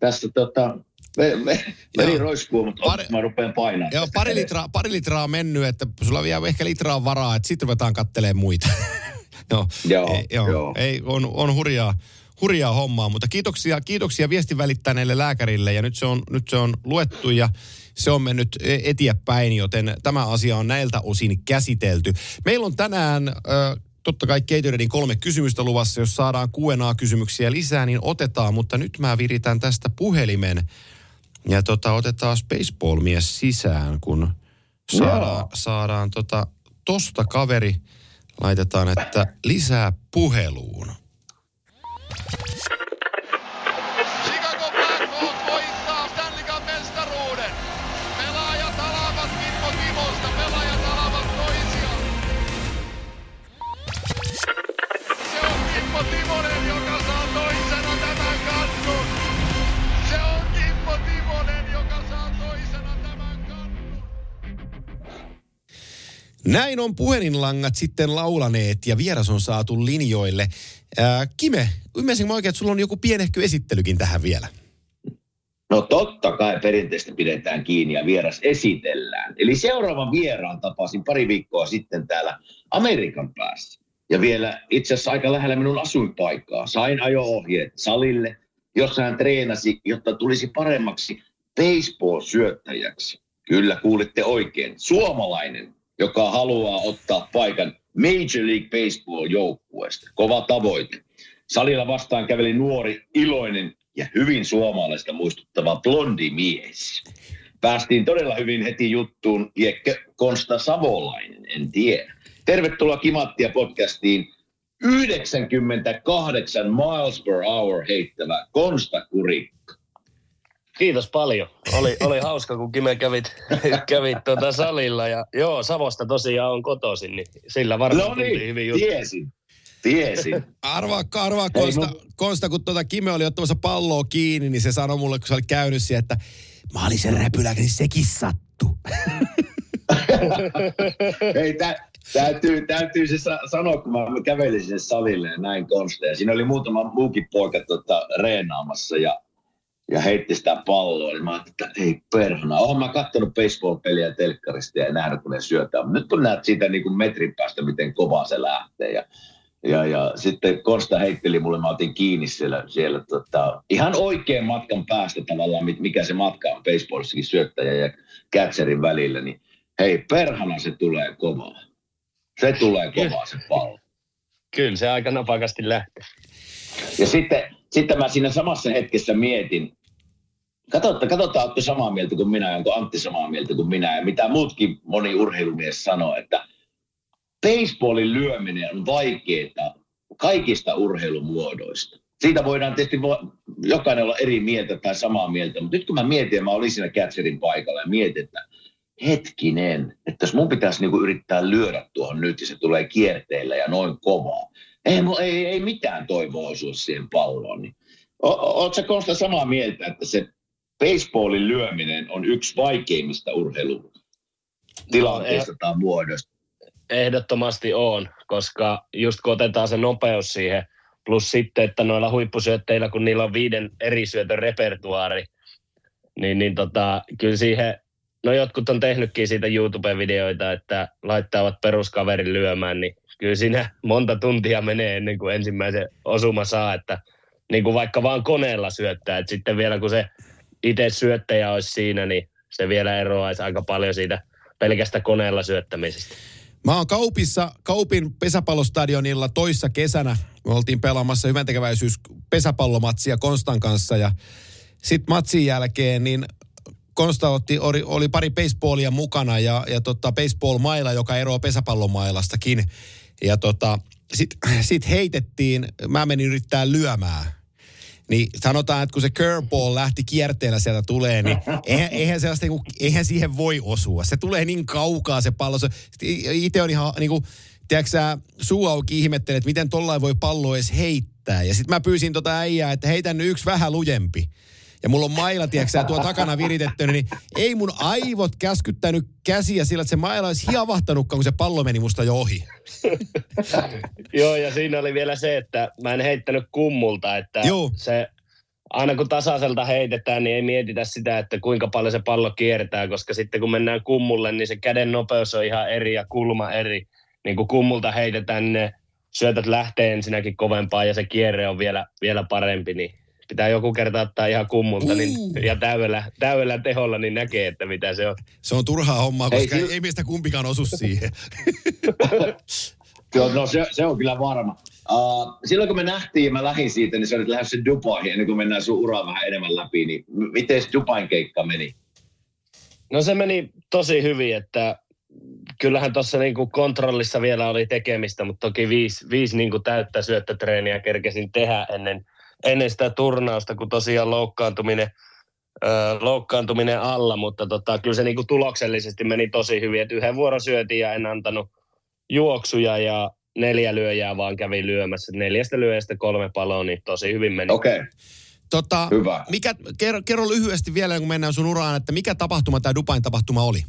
tässä tota, me, me, veri roiskuu, mutta pari, mä rupean painamaan. Joo, pari litraa, pari litraa on mennyt, että sulla vielä ehkä litraa varaa, että sitten ruvetaan kattelemaan muita. joo, joo, ei, joo, joo. Ei, on, on hurjaa, hurjaa hommaa, mutta kiitoksia, kiitoksia viestin välittäneelle lääkärille ja nyt se on, nyt se on luettu ja se on mennyt eteenpäin, joten tämä asia on näiltä osin käsitelty. Meillä on tänään... Äh, totta kai Gatoradin kolme kysymystä luvassa. Jos saadaan Q&A-kysymyksiä lisää, niin otetaan. Mutta nyt mä viritän tästä puhelimen. Ja tota, otetaan baseball-mies sisään, kun saadaan, no. saadaan tota, tosta kaveri. Laitetaan, että lisää puheluun. Näin on puhelinlangat sitten laulaneet ja vieras on saatu linjoille. Ää, Kime, ymmärsinkö oikein, että sulla on joku pienehkö esittelykin tähän vielä? No totta kai perinteistä pidetään kiinni ja vieras esitellään. Eli seuraavan vieraan tapasin pari viikkoa sitten täällä Amerikan päässä. Ja vielä itse asiassa aika lähellä minun asuinpaikkaa. Sain ajo-ohjeet salille, jossa hän treenasi, jotta tulisi paremmaksi baseball-syöttäjäksi. Kyllä kuulitte oikein. Suomalainen joka haluaa ottaa paikan Major League Baseball-joukkueesta. Kova tavoite. Salilla vastaan käveli nuori, iloinen ja hyvin suomalaista muistuttava blondi mies. Päästiin todella hyvin heti juttuun. Jekke Konsta Savolainen, en tiedä. Tervetuloa Kimattia podcastiin. 98 miles per hour heittävä Konsta Kurikka. Kiitos paljon. Oli, oli hauska, kun Kime kävit, kävit tuota salilla. Ja joo, Savosta tosiaan on kotoisin, niin sillä varmaan no niin, hyvin juttu. tiesin. Tiesin. Arvaa, arvaa Konsta, Konsta, kun tuota Kime oli ottamassa palloa kiinni, niin se sanoi mulle, kun se oli käynyt siihen, että mä olin sen räpylä, niin sekin sattu. Ei, tä, täytyy, täytyy se sanoa, kun mä kävelin sinne salille ja näin Konsta. Ja siinä oli muutama muukin poika tota, reenaamassa ja ja heitti sitä palloa, niin mä ajattelin, että ei perhana. Oon mä katsonut baseball-peliä telkkarista ja nähnyt, kun ne syötää. Nyt kun näet siitä niin kuin metrin päästä, miten kovaa se lähtee. Ja, ja, ja sitten Konsta heitteli mulle, mä otin kiinni siellä, siellä tota, ihan oikean matkan päästä tavallaan, mikä se matka on baseballissakin syöttäjä ja catcherin välillä, niin hei, perhana se tulee kovaa. Se tulee kovaa se pallo. Kyllä, se aika napakasti lähtee. Ja sitten sitten mä siinä samassa hetkessä mietin, katsotaan, katsotaan olette samaa mieltä kuin minä, onko Antti samaa mieltä kuin minä, ja mitä muutkin moni urheilumies sanoo, että baseballin lyöminen on vaikeaa kaikista urheilumuodoista. Siitä voidaan tietysti jokainen olla eri mieltä tai samaa mieltä, mutta nyt kun mä mietin, mä olin siinä catcherin paikalla ja mietin, että hetkinen, että jos mun pitäisi niinku yrittää lyödä tuohon nyt ja se tulee kierteellä ja noin kovaa, ei, ei, ei mitään toivoa osua siihen palloon. Niin. Oletko Konsta samaa mieltä, että se baseballin lyöminen on yksi vaikeimmista urheilutilanteista no, tai muodosta? Ehdottomasti on, koska just kun otetaan se nopeus siihen, plus sitten, että noilla huippusyötteillä, kun niillä on viiden eri syötön repertuaari, niin, niin tota, kyllä siihen, no jotkut on tehnytkin siitä YouTube-videoita, että laittavat peruskaverin lyömään, niin kyllä siinä monta tuntia menee ennen kuin ensimmäisen osuma saa, että niin kuin vaikka vaan koneella syöttää, että sitten vielä kun se itse syöttäjä olisi siinä, niin se vielä eroaisi aika paljon siitä pelkästä koneella syöttämisestä. Mä oon Kaupissa, Kaupin pesäpallostadionilla toissa kesänä. Me oltiin pelaamassa hyväntekeväisyys pesäpallomatsia Konstan kanssa ja sitten matsin jälkeen niin Konsta otti, oli, oli pari baseballia mukana ja, ja tota baseball-maila, joka eroaa pesäpallomailastakin. Ja tota, sitten sit heitettiin, mä menin yrittää lyömään. Niin sanotaan, että kun se curveball lähti kierteellä sieltä tulee, niin eihän, eihän, sellaista, niin kuin, eihän siihen voi osua. Se tulee niin kaukaa se pallo. Se, itse on ihan niin kuin, tiedätkö sä, suu auki ihmettelee, että miten tollain voi pallo edes heittää. Ja sitten mä pyysin tota äijää, että heitän nyt yksi vähän lujempi ja mulla on maila, tiedätkö tuo takana viritetty, niin ei mun aivot käskyttänyt käsiä sillä, että se maila olisi hiavahtanutkaan, kun se pallo meni musta jo ohi. Joo, ja siinä oli vielä se, että mä en heittänyt kummulta, että Joo. se aina kun tasaiselta heitetään, niin ei mietitä sitä, että kuinka paljon se pallo kiertää, koska sitten kun mennään kummulle, niin se käden nopeus on ihan eri ja kulma eri. Niin kun kummulta heitetään, niin ne syötät lähtee ensinnäkin kovempaa ja se kierre on vielä, vielä parempi, niin pitää joku kerta ottaa ihan kummulta niin, ja täydellä, täydellä teholla, niin näkee, että mitä se on. Se on turhaa hommaa, koska ei, ei, ei meistä kumpikaan osu siihen. Joo, no se, se on kyllä varma. Uh, silloin kun me nähtiin ja mä lähdin siitä, niin se oli lähdössä Dubaihin ennen kuin mennään sun uraa vähän enemmän läpi, niin miten Dubain keikka meni? No se meni tosi hyvin, että kyllähän tuossa niinku kontrollissa vielä oli tekemistä, mutta toki viisi, viisi niinku täyttä syöttötreeniä kerkesin tehdä ennen – ennen sitä turnausta, kun tosiaan loukkaantuminen, ö, loukkaantuminen alla, mutta tota, kyllä se niinku tuloksellisesti meni tosi hyvin, että yhden vuoron syötiin ja en antanut juoksuja ja neljä lyöjää vaan kävi lyömässä. Neljästä lyöjästä kolme paloa, niin tosi hyvin meni. Okei. Okay. Tota, Hyvä. Mikä, kerro, kerro lyhyesti vielä, kun mennään sun uraan, että mikä tapahtuma tämä Dubain tapahtuma oli?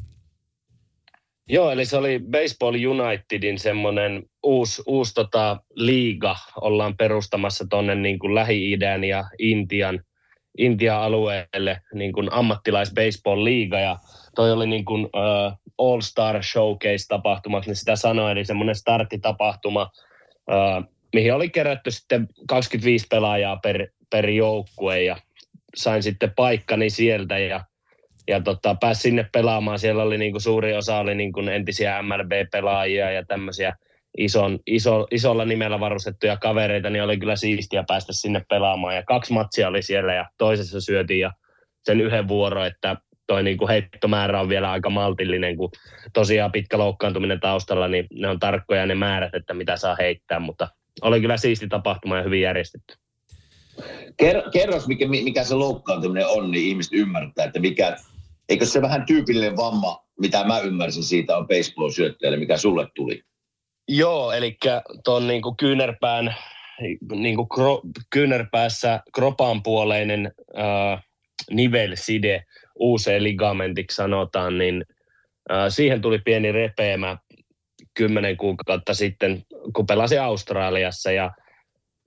Joo, eli se oli Baseball Unitedin semmoinen uusi, uusi tota, liiga. Ollaan perustamassa tuonne niin Lähi-idän ja Intian, Intian alueelle niin kuin ammattilais baseball liiga ja toi oli niin kuin uh, All Star Showcase-tapahtuma, niin sitä sanoi, eli semmoinen starttitapahtuma, uh, mihin oli kerätty sitten 25 pelaajaa per, per joukkue ja sain sitten paikkani sieltä ja ja tota, pääsi sinne pelaamaan. Siellä oli niin kuin suuri osa oli niin kuin entisiä MLB-pelaajia ja tämmöisiä ison, iso, isolla nimellä varustettuja kavereita, niin oli kyllä siistiä päästä sinne pelaamaan. Ja kaksi matsia oli siellä ja toisessa syötiin ja sen yhden vuoro, että toi niin kuin heittomäärä on vielä aika maltillinen, kun tosiaan pitkä loukkaantuminen taustalla, niin ne on tarkkoja ne määrät, että mitä saa heittää, mutta oli kyllä siisti tapahtuma ja hyvin järjestetty. Kerros, mikä, mikä se loukkaantuminen on, niin ihmiset ymmärtää, että mikä, eikö se vähän tyypillinen vamma, mitä mä ymmärsin siitä on baseball-syöttäjälle, mikä sulle tuli? Joo, eli tuon niinku kyynärpään, niinku kro, kyynärpäässä kropan puoleinen äh, nivelside, uusi ligamentiksi sanotaan, niin äh, siihen tuli pieni repeämä kymmenen kuukautta sitten, kun pelasin Australiassa ja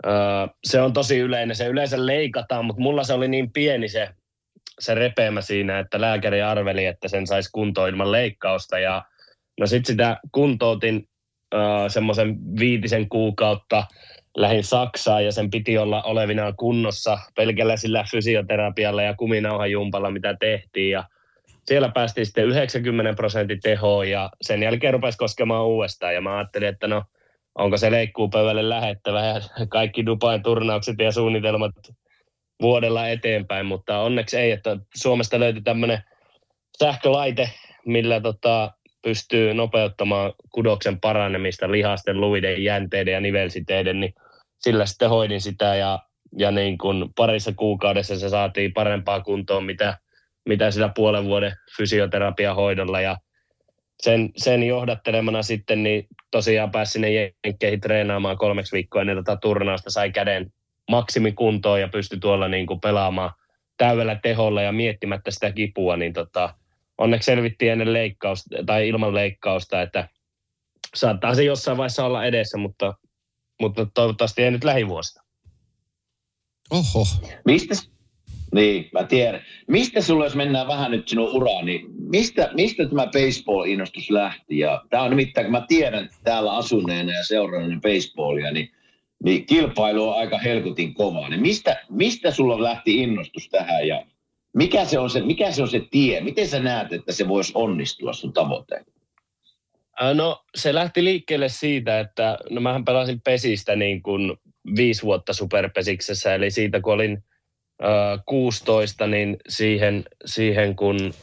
äh, se on tosi yleinen, se yleensä leikataan, mutta mulla se oli niin pieni se se repeämä siinä, että lääkäri arveli, että sen saisi kuntoon ilman leikkausta. Ja no sitten sitä kuntoutin äh, semmoisen viitisen kuukautta lähin Saksaan ja sen piti olla olevinaan kunnossa pelkällä sillä fysioterapialla ja kuminauhajumpalla, mitä tehtiin. Ja siellä päästiin sitten 90 prosentin tehoon ja sen jälkeen rupesi koskemaan uudestaan. Ja mä ajattelin, että no onko se leikkuupöydälle lähettävä ja kaikki Dubain turnaukset ja suunnitelmat vuodella eteenpäin, mutta onneksi ei, että Suomesta löytyi tämmöinen sähkölaite, millä tota, pystyy nopeuttamaan kudoksen paranemista lihasten, luiden, jänteiden ja nivelsiteiden, niin sillä sitten hoidin sitä ja, ja niin kuin parissa kuukaudessa se saatiin parempaa kuntoon, mitä, mitä sillä puolen vuoden fysioterapiahoidolla ja sen, sen johdattelemana sitten niin tosiaan pääsin sinne jenkkeihin treenaamaan kolmeksi viikkoa ennen tätä turnausta, sai käden maksimikuntoon ja pysty tuolla niin kuin pelaamaan täydellä teholla ja miettimättä sitä kipua, niin tota, onneksi selvittiin ennen leikkausta tai ilman leikkausta, että saattaa se jossain vaiheessa olla edessä, mutta, mutta toivottavasti ei nyt lähivuosina. Oho. Mistä, Niin, mä tiedän. Mistä sulla, jos mennään vähän nyt sinun uraan, niin mistä, mistä tämä baseball-innostus lähti? Ja tämä on nimittäin, kun mä tiedän täällä asuneena ja seuranneen baseballia, niin, niin kilpailu on aika helkutin kovaa. Niin mistä, mistä sulla lähti innostus tähän ja mikä se, on se, mikä se on se tie? Miten sä näet, että se voisi onnistua sun tavoitteen? No se lähti liikkeelle siitä, että no mähän pelasin pesistä niin kuin viisi vuotta superpesiksessä, eli siitä kun olin 16, niin siihen, siihen kun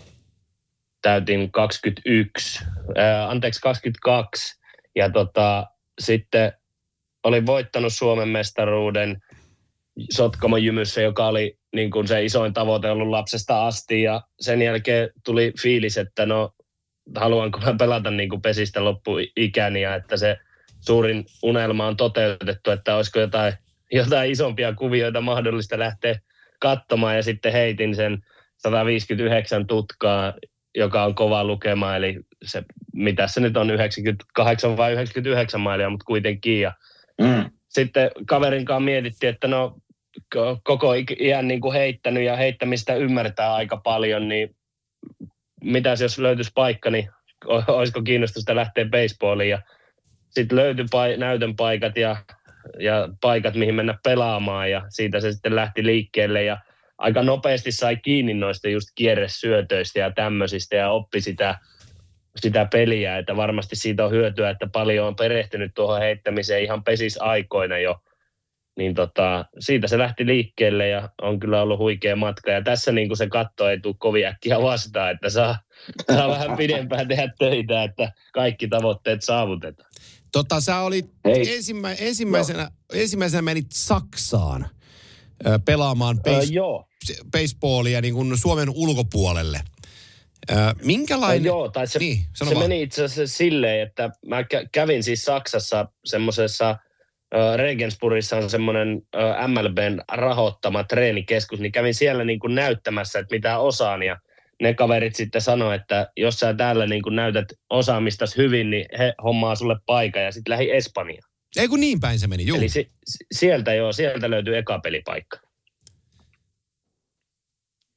täytin 21, ää, anteeksi 22, ja tota, sitten olin voittanut Suomen mestaruuden Sotkamon jymyssä, joka oli niin kuin se isoin tavoite ollut lapsesta asti, ja sen jälkeen tuli fiilis, että no haluanko mä pelata niin kuin pesistä loppuikäni, ja että se suurin unelma on toteutettu, että olisiko jotain, jotain isompia kuvioita mahdollista lähteä katsomaan ja sitten heitin sen 159 tutkaa, joka on kova lukema, eli se, mitä se nyt on, 98 vai 99 mailia, mutta kuitenkin. Ja mm. Sitten kaverin kanssa mietittiin, että no koko iän niin kuin heittänyt ja heittämistä ymmärtää aika paljon, niin mitäs jos löytyisi paikka, niin olisiko kiinnostusta lähteä baseballiin. Ja sitten löytyi näytön paikat ja ja paikat, mihin mennä pelaamaan ja siitä se sitten lähti liikkeelle ja aika nopeasti sai kiinni noista just kierresyötöistä ja tämmöisistä ja oppi sitä, sitä peliä, että varmasti siitä on hyötyä, että paljon on perehtynyt tuohon heittämiseen ihan pesis aikoina jo, niin tota, siitä se lähti liikkeelle ja on kyllä ollut huikea matka. Ja tässä niin kuin se katto ei tule kovin äkkiä vastaan, että saa, saa vähän pidempään tehdä töitä, että kaikki tavoitteet saavutetaan. Tota, sä olit ensimmä, ensimmäisenä, no. ensimmäisenä menit Saksaan pelaamaan base, ö, baseballia niin kuin Suomen ulkopuolelle. Minkälainen... Ö, joo, tai se, niin, se meni itse asiassa silleen, että mä kävin siis Saksassa semmoisessa Regensburgissa on semmoinen MLBn rahoittama treenikeskus, niin kävin siellä niin kuin näyttämässä, että mitä osaan ja ne kaverit sitten sanoi, että jos sä täällä niin kun näytät osaamistas hyvin, niin he hommaa sulle paikan ja sitten lähi Espanjaan. Ei kun niin päin se meni, juu. Eli si- sieltä joo, sieltä löytyy eka pelipaikka.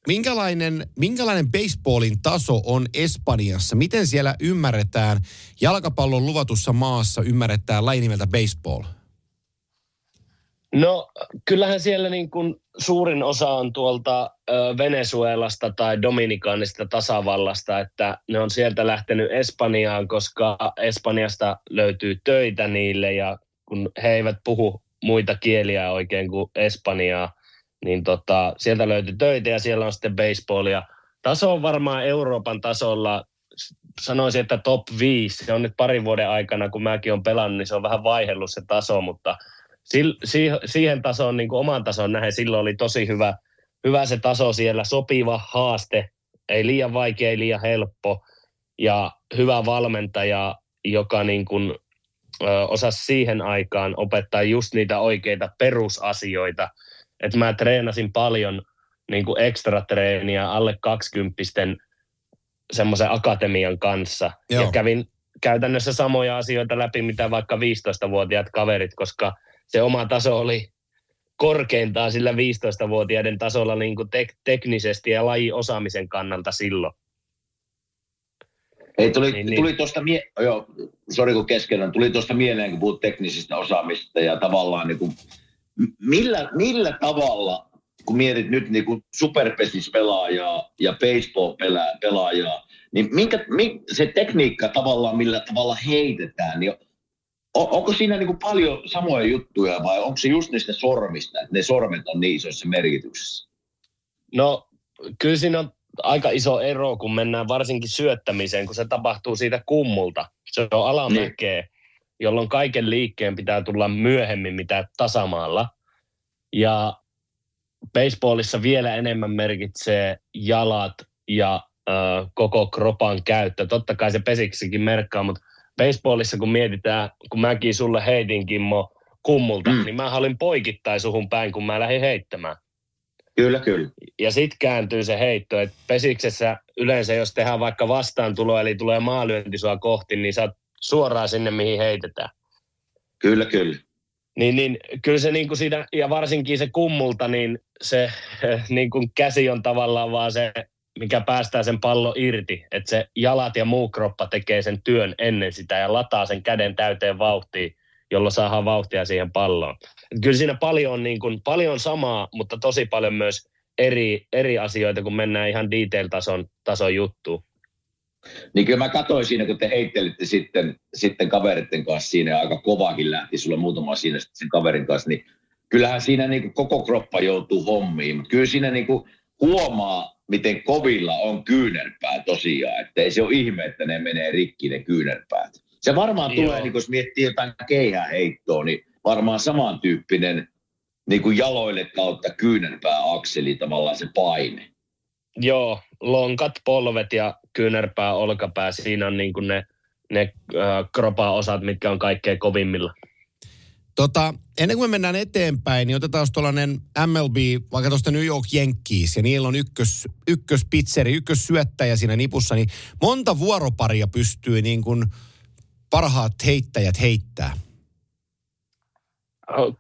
Minkälainen, minkälainen baseballin taso on Espanjassa? Miten siellä ymmärretään, jalkapallon luvatussa maassa ymmärretään laji nimeltä baseball? No kyllähän siellä niin kuin suurin osa on tuolta Venezuelasta tai Dominikaanista tasavallasta, että ne on sieltä lähtenyt Espanjaan, koska Espanjasta löytyy töitä niille ja kun he eivät puhu muita kieliä oikein kuin Espanjaa, niin tota, sieltä löytyy töitä ja siellä on sitten baseballia. Taso on varmaan Euroopan tasolla, sanoisin, että top 5. Se on nyt parin vuoden aikana, kun mäkin olen pelannut, niin se on vähän vaihellut se taso, mutta – siihen tasoon, niin kuin oman tason nähden, silloin oli tosi hyvä, hyvä se taso siellä, sopiva haaste, ei liian vaikea, ei liian helppo ja hyvä valmentaja, joka niin kuin, ö, osasi siihen aikaan opettaa just niitä oikeita perusasioita. Että mä treenasin paljon niin kuin ekstra treeniä alle 20 semmoisen akatemian kanssa. Joo. Ja kävin käytännössä samoja asioita läpi, mitä vaikka 15-vuotiaat kaverit, koska – se oma taso oli korkeintaan sillä 15-vuotiaiden tasolla niin kuin tek- teknisesti ja lajiosaamisen kannalta silloin. Ei, tuli, niin, tuli niin. tuosta, mie- joo, sori kun tuli tuosta mieleen, kun puhut teknisistä osaamista ja tavallaan niin kuin, millä, millä tavalla, kun mietit nyt niin kuin superpesis-pelaajaa ja baseball-pelaajaa, niin minkä, minkä, se tekniikka tavallaan, millä tavalla heitetään, niin on, onko siinä niin kuin paljon samoja juttuja vai onko se just niistä sormista, että ne sormet on niin isossa merkityksessä? No kyllä siinä on aika iso ero, kun mennään varsinkin syöttämiseen, kun se tapahtuu siitä kummulta. Se on alamäkeä, niin. Jolloin kaiken liikkeen pitää tulla myöhemmin mitä tasamaalla. Ja baseballissa vielä enemmän merkitsee jalat ja ö, koko kropan käyttö. Totta kai se pesiksikin merkkaa, mutta baseballissa kun mietitään, kun mäkin sulle heitin Kimmo kummulta, mm. niin mä olin poikittain suhun päin, kun mä lähdin heittämään. Kyllä, kyllä. Ja sitten kääntyy se heitto, että pesiksessä yleensä jos tehdään vaikka vastaantulo, eli tulee maalyönti sua kohti, niin sä suoraan sinne, mihin heitetään. Kyllä, kyllä. Niin, niin kyllä se niin kuin siinä, ja varsinkin se kummulta, niin se niin kuin käsi on tavallaan vaan se, mikä päästää sen pallo irti. Että se jalat ja muu kroppa tekee sen työn ennen sitä ja lataa sen käden täyteen vauhtiin, jolloin saadaan vauhtia siihen palloon. Et kyllä siinä paljon on niin kuin, paljon samaa, mutta tosi paljon myös eri, eri asioita, kun mennään ihan detail-tason tason juttuun. Niin kyllä mä katsoin siinä, kun te heittelitte sitten, sitten kaveritten kanssa siinä, ja aika kovaakin lähti sulla muutama siinä sen kaverin kanssa, niin kyllähän siinä niin kuin koko kroppa joutuu hommiin, mutta kyllä siinä niin kuin huomaa, miten kovilla on kyynärpää tosiaan, että ei se ole ihme, että ne menee rikki ne kyynärpäät. Se varmaan Joo. tulee, niin kun jos miettii jotain keihäheittoa, niin varmaan samantyyppinen niin kuin jaloille kautta kyynärpää akseli tavallaan se paine. Joo, lonkat, polvet ja kyynärpää, olkapää, siinä on niin kuin ne, ne äh, kropa-osat, mitkä on kaikkein kovimmilla. Tota, ennen kuin me mennään eteenpäin, niin otetaan tuollainen MLB, vaikka tuosta New York Yankees, ja niillä on ykkös, ykköspitseri, ykkössyöttäjä siinä nipussa, niin monta vuoroparia pystyy niin kuin parhaat heittäjät heittää?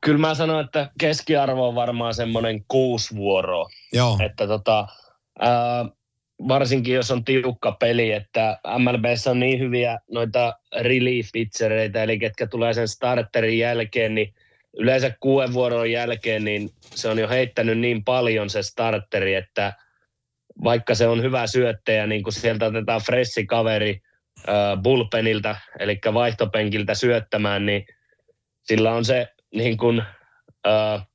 Kyllä mä sanon, että keskiarvo on varmaan semmoinen kuusi vuoroa. Joo. Että tota, ää, varsinkin jos on tiukka peli, että MLBssä on niin hyviä noita relief pitchereitä, eli ketkä tulee sen starterin jälkeen, niin yleensä kuuden vuoron jälkeen, niin se on jo heittänyt niin paljon se starteri, että vaikka se on hyvä syöttäjä, niin kun sieltä otetaan fressi kaveri äh, bullpenilta, eli vaihtopenkiltä syöttämään, niin sillä on se niin kuin, äh,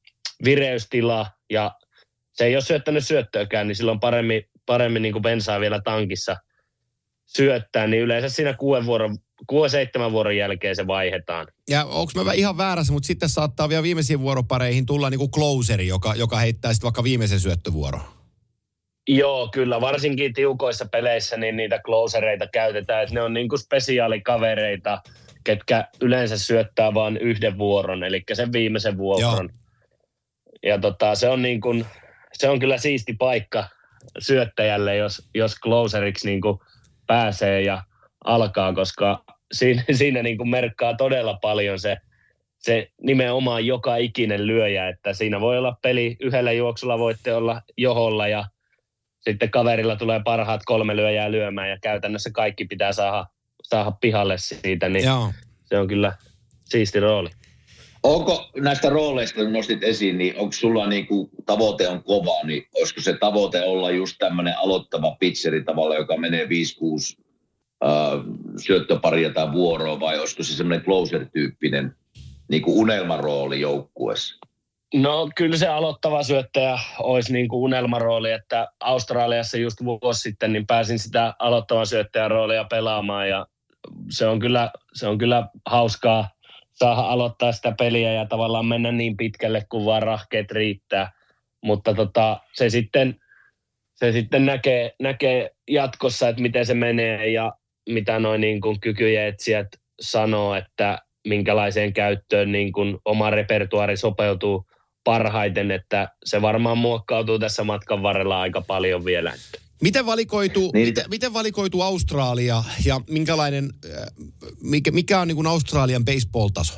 vireystila ja se ei ole syöttänyt syöttöäkään, niin silloin paremmin, paremmin niin kuin bensaa vielä tankissa syöttää, niin yleensä siinä kuuden vuoron, kuuden seitsemän vuoron jälkeen se vaihdetaan. Ja onko mä ihan väärässä, mutta sitten saattaa vielä viimeisiin vuoropareihin tulla niin kuin closeri, joka, joka heittää sitten vaikka viimeisen syöttövuoron. Joo, kyllä. Varsinkin tiukoissa peleissä niin niitä closereita käytetään. Että ne on niin kuin spesiaalikavereita, ketkä yleensä syöttää vain yhden vuoron, eli sen viimeisen vuoron. Joo. Ja tota, se on niin kuin, se on kyllä siisti paikka syöttäjälle, jos, jos closeriksi niin kuin pääsee ja alkaa, koska siinä, siinä niin kuin merkkaa todella paljon se, se nimenomaan joka ikinen lyöjä, että siinä voi olla peli, yhdellä juoksulla voitte olla joholla ja sitten kaverilla tulee parhaat kolme lyöjää lyömään ja käytännössä kaikki pitää saada, saada pihalle siitä, niin Joo. se on kyllä siisti rooli. Onko näistä rooleista, kun nostit esiin, niin onko sulla niin kuin tavoite on kova, niin olisiko se tavoite olla just tämmöinen aloittava pitcheri tavalla, joka menee 5-6 äh, syöttöparia tai vuoroa, vai olisiko se semmoinen closer-tyyppinen niin kuin unelmarooli joukkueessa? No kyllä se aloittava syöttäjä olisi niin kuin unelmarooli, että Australiassa just vuosi sitten niin pääsin sitä aloittavan syöttäjän roolia pelaamaan ja se on kyllä, se on kyllä hauskaa saada aloittaa sitä peliä ja tavallaan mennä niin pitkälle kuin vaan rahkeet riittää. Mutta tota, se sitten, se sitten näkee, näkee jatkossa, että miten se menee ja mitä noin niin kuin kykyjä sanoo, että minkälaiseen käyttöön niin kuin oma repertuaari sopeutuu parhaiten, että se varmaan muokkautuu tässä matkan varrella aika paljon vielä. Miten valikoitu, niin. miten, miten valikoitu Australia ja minkälainen, äh, mikä, mikä on niin kuin Australian baseball-taso?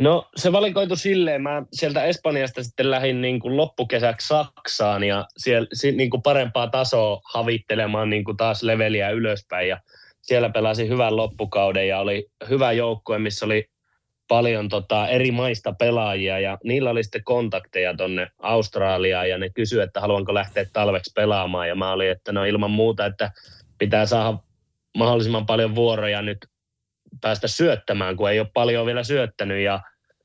No se valikoitu silleen, mä sieltä Espanjasta sitten lähdin niin kuin loppukesäksi Saksaan ja siellä niin kuin parempaa tasoa havittelemaan niin kuin taas leveliä ylöspäin ja siellä pelasin hyvän loppukauden ja oli hyvä joukkue, missä oli paljon tota eri maista pelaajia ja niillä oli sitten kontakteja tonne Australiaan ja ne kysyivät, että haluanko lähteä talveksi pelaamaan ja mä olin, että no ilman muuta, että pitää saada mahdollisimman paljon vuoroja nyt päästä syöttämään, kun ei ole paljon vielä syöttänyt ja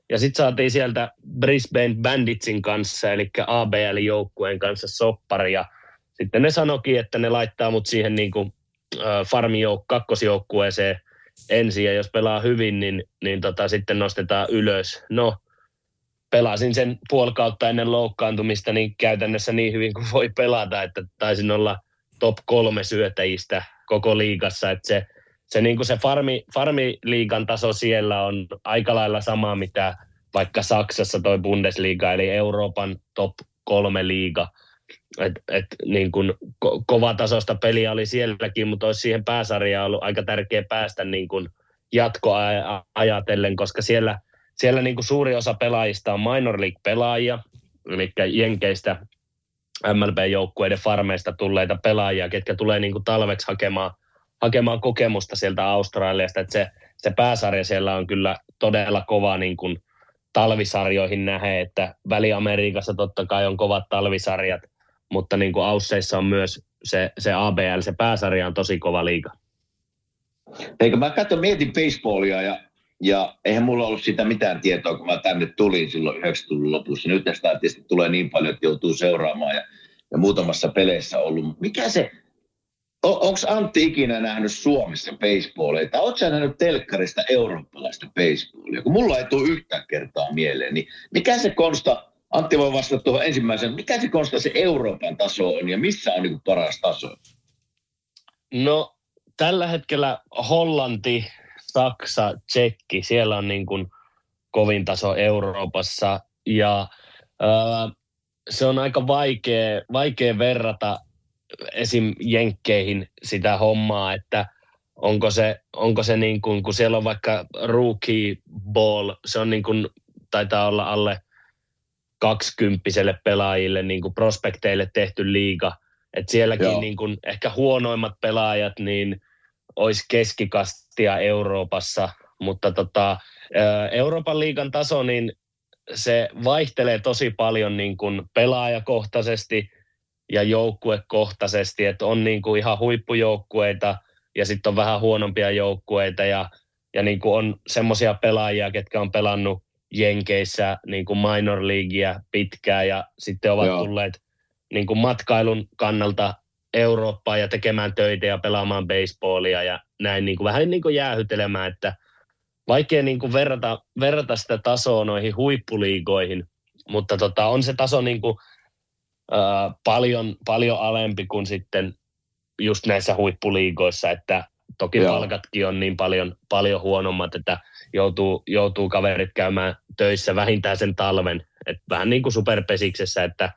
ja sitten saatiin sieltä Brisbane Banditsin kanssa, eli ABL-joukkueen kanssa soppari. Ja sitten ne sanokin, että ne laittaa mut siihen niin kuin, äh, farmijouk- kakkosjoukkueeseen – ensin ja jos pelaa hyvin, niin, niin tota, sitten nostetaan ylös. No, pelasin sen puolikautta ennen loukkaantumista niin käytännössä niin hyvin kuin voi pelata, että taisin olla top kolme syötäjistä koko liigassa, että se, se, niin kuin se farmi, farmiliigan taso siellä on aika lailla sama, mitä vaikka Saksassa toi Bundesliga, eli Euroopan top kolme liiga – et, et, niin kun ko- kovatasosta peliä oli sielläkin, mutta olisi siihen pääsarjaan ollut aika tärkeä päästä niin kun jatkoa ajatellen, koska siellä, siellä niin kuin suuri osa pelaajista on minor league-pelaajia, eli Jenkeistä MLB-joukkueiden farmeista tulleita pelaajia, ketkä tulee niin kuin talveksi hakemaan, hakemaan kokemusta sieltä Australiasta. Että se, se pääsarja siellä on kyllä todella kova niin kuin talvisarjoihin nähe, että Väli-Amerikassa totta kai on kovat talvisarjat, mutta niin kuin Ausseissa on myös se, se ABL, se pääsarja on tosi kova liiga. Eikö mä katson, mietin baseballia ja, ja eihän mulla ollut sitä mitään tietoa, kun mä tänne tulin silloin 90-luvun lopussa. Nyt tästä tietysti tulee niin paljon, että joutuu seuraamaan ja, ja muutamassa peleissä ollut. Mikä se, onko Antti ikinä nähnyt Suomessa baseballia? Tai ootko nähnyt telkkarista eurooppalaista baseballia? Kun mulla ei tule yhtään kertaa mieleen, niin mikä se konsta, Antti voi vastata tuohon ensimmäisen, mikä se konsta se Euroopan taso on ja missä on niin paras taso? No tällä hetkellä Hollanti, Saksa, Tsekki, siellä on niin kuin kovin taso Euroopassa ja äh, se on aika vaikea, vaikea verrata esim. jenkkeihin sitä hommaa, että onko se, onko se niin kuin, kun siellä on vaikka rookie ball, se on niin kuin, taitaa olla alle kaksikymppiselle pelaajille, niin kuin prospekteille tehty liiga, että sielläkin Joo. niin kuin ehkä huonoimmat pelaajat, niin olisi keskikastia Euroopassa, mutta tota, Euroopan liigan taso, niin se vaihtelee tosi paljon niin kuin pelaajakohtaisesti ja joukkuekohtaisesti, että on niin kuin ihan huippujoukkueita ja sitten on vähän huonompia joukkueita ja, ja niin kuin on semmoisia pelaajia, ketkä on pelannut Jenkeissä niin kuin minor leaguea pitkään ja sitten ovat Joo. tulleet niin kuin matkailun kannalta Eurooppaan ja tekemään töitä ja pelaamaan baseballia ja näin niin kuin vähän niin kuin jäähytelemään, että vaikea niin kuin verrata, verrata sitä tasoa noihin huippuliigoihin, mutta tota, on se taso niin kuin, äh, paljon, paljon alempi kuin sitten just näissä huippuliigoissa, että toki Joo. palkatkin on niin paljon, paljon huonommat, että joutuu, joutuu kaverit käymään töissä vähintään sen talven, että vähän niin kuin superpesiksessä, että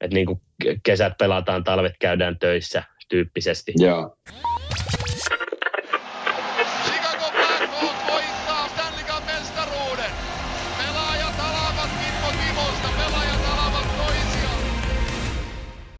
että niin kuin kesät pelataan, talvet käydään töissä tyyppisesti. Joo.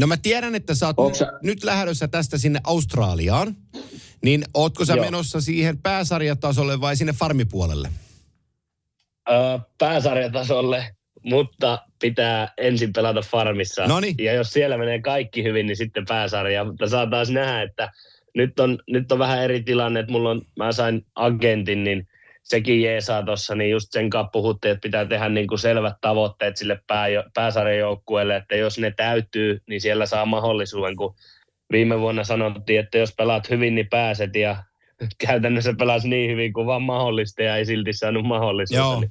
No mä tiedän, että sä oot sä... nyt lähdössä tästä sinne Australiaan. Niin ootko sä Joo. menossa siihen pääsarjatasolle vai sinne farmipuolelle? Öö, pääsarjatasolle, mutta pitää ensin pelata farmissa. Noniin. Ja jos siellä menee kaikki hyvin, niin sitten pääsarja. Mutta saa taas nähdä, että nyt on, nyt on vähän eri tilanne, että mulla on, mä sain agentin, niin sekin jeesaa tuossa, niin just sen kanssa puhuttiin, että pitää tehdä niin kuin selvät tavoitteet sille pää, pääsarjajoukkueelle, että jos ne täytyy, niin siellä saa mahdollisuuden, kun viime vuonna sanottiin, että jos pelaat hyvin, niin pääset ja käytännössä pelasi niin hyvin kuin vaan mahdollista ja ei silti saanut mahdollisuutta. Niin,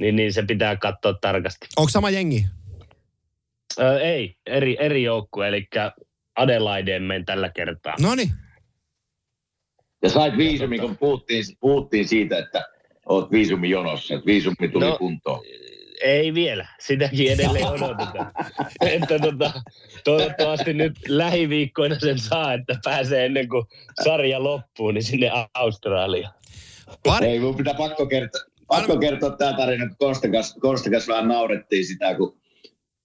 niin, niin, se pitää katsoa tarkasti. Onko sama jengi? Öö, ei, eri, eri joukkue, eli Adelaideen tällä kertaa. No niin. Ja sait viisumi, kun puhuttiin, puhuttiin siitä, että oot viisumi jonossa, että viisumi tuli no, kuntoon. Ei vielä, sitäkin edelleen odotetaan. että tota, toivottavasti nyt lähiviikkoina sen saa, että pääsee ennen kuin sarja loppuu, niin sinne Australiaan. Pari. Ei, mun pitää pakko kertoa, pakko kertoa tämä tarina, kun Konstakas, Konstakas vähän naurettiin sitä, kun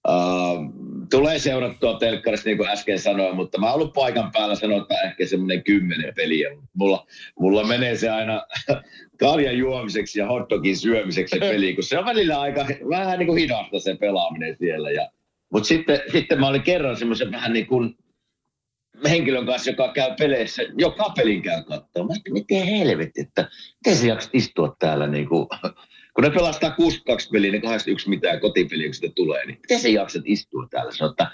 Uh, tulee seurattua telkkarista, niin kuin äsken sanoin, mutta mä oon ollut paikan päällä sanotaan ehkä semmoinen kymmenen peliä. Mulla, mulla menee se aina kaljan juomiseksi ja hotdogin syömiseksi se peli, kun se on välillä aika vähän niin kuin hidasta se pelaaminen siellä. Ja, mutta sitten, sitten mä olin kerran semmoisen vähän niin kuin henkilön kanssa, joka käy peleissä, joka pelin käy katsoa. Mä miten helvetti, että miten sä jaksat istua täällä niin kuin, kun ne pelastaa 62 peliä, niin 81 mitään kotipeliä, kun sitä tulee, niin miten sä jaksat istua täällä? Sano, että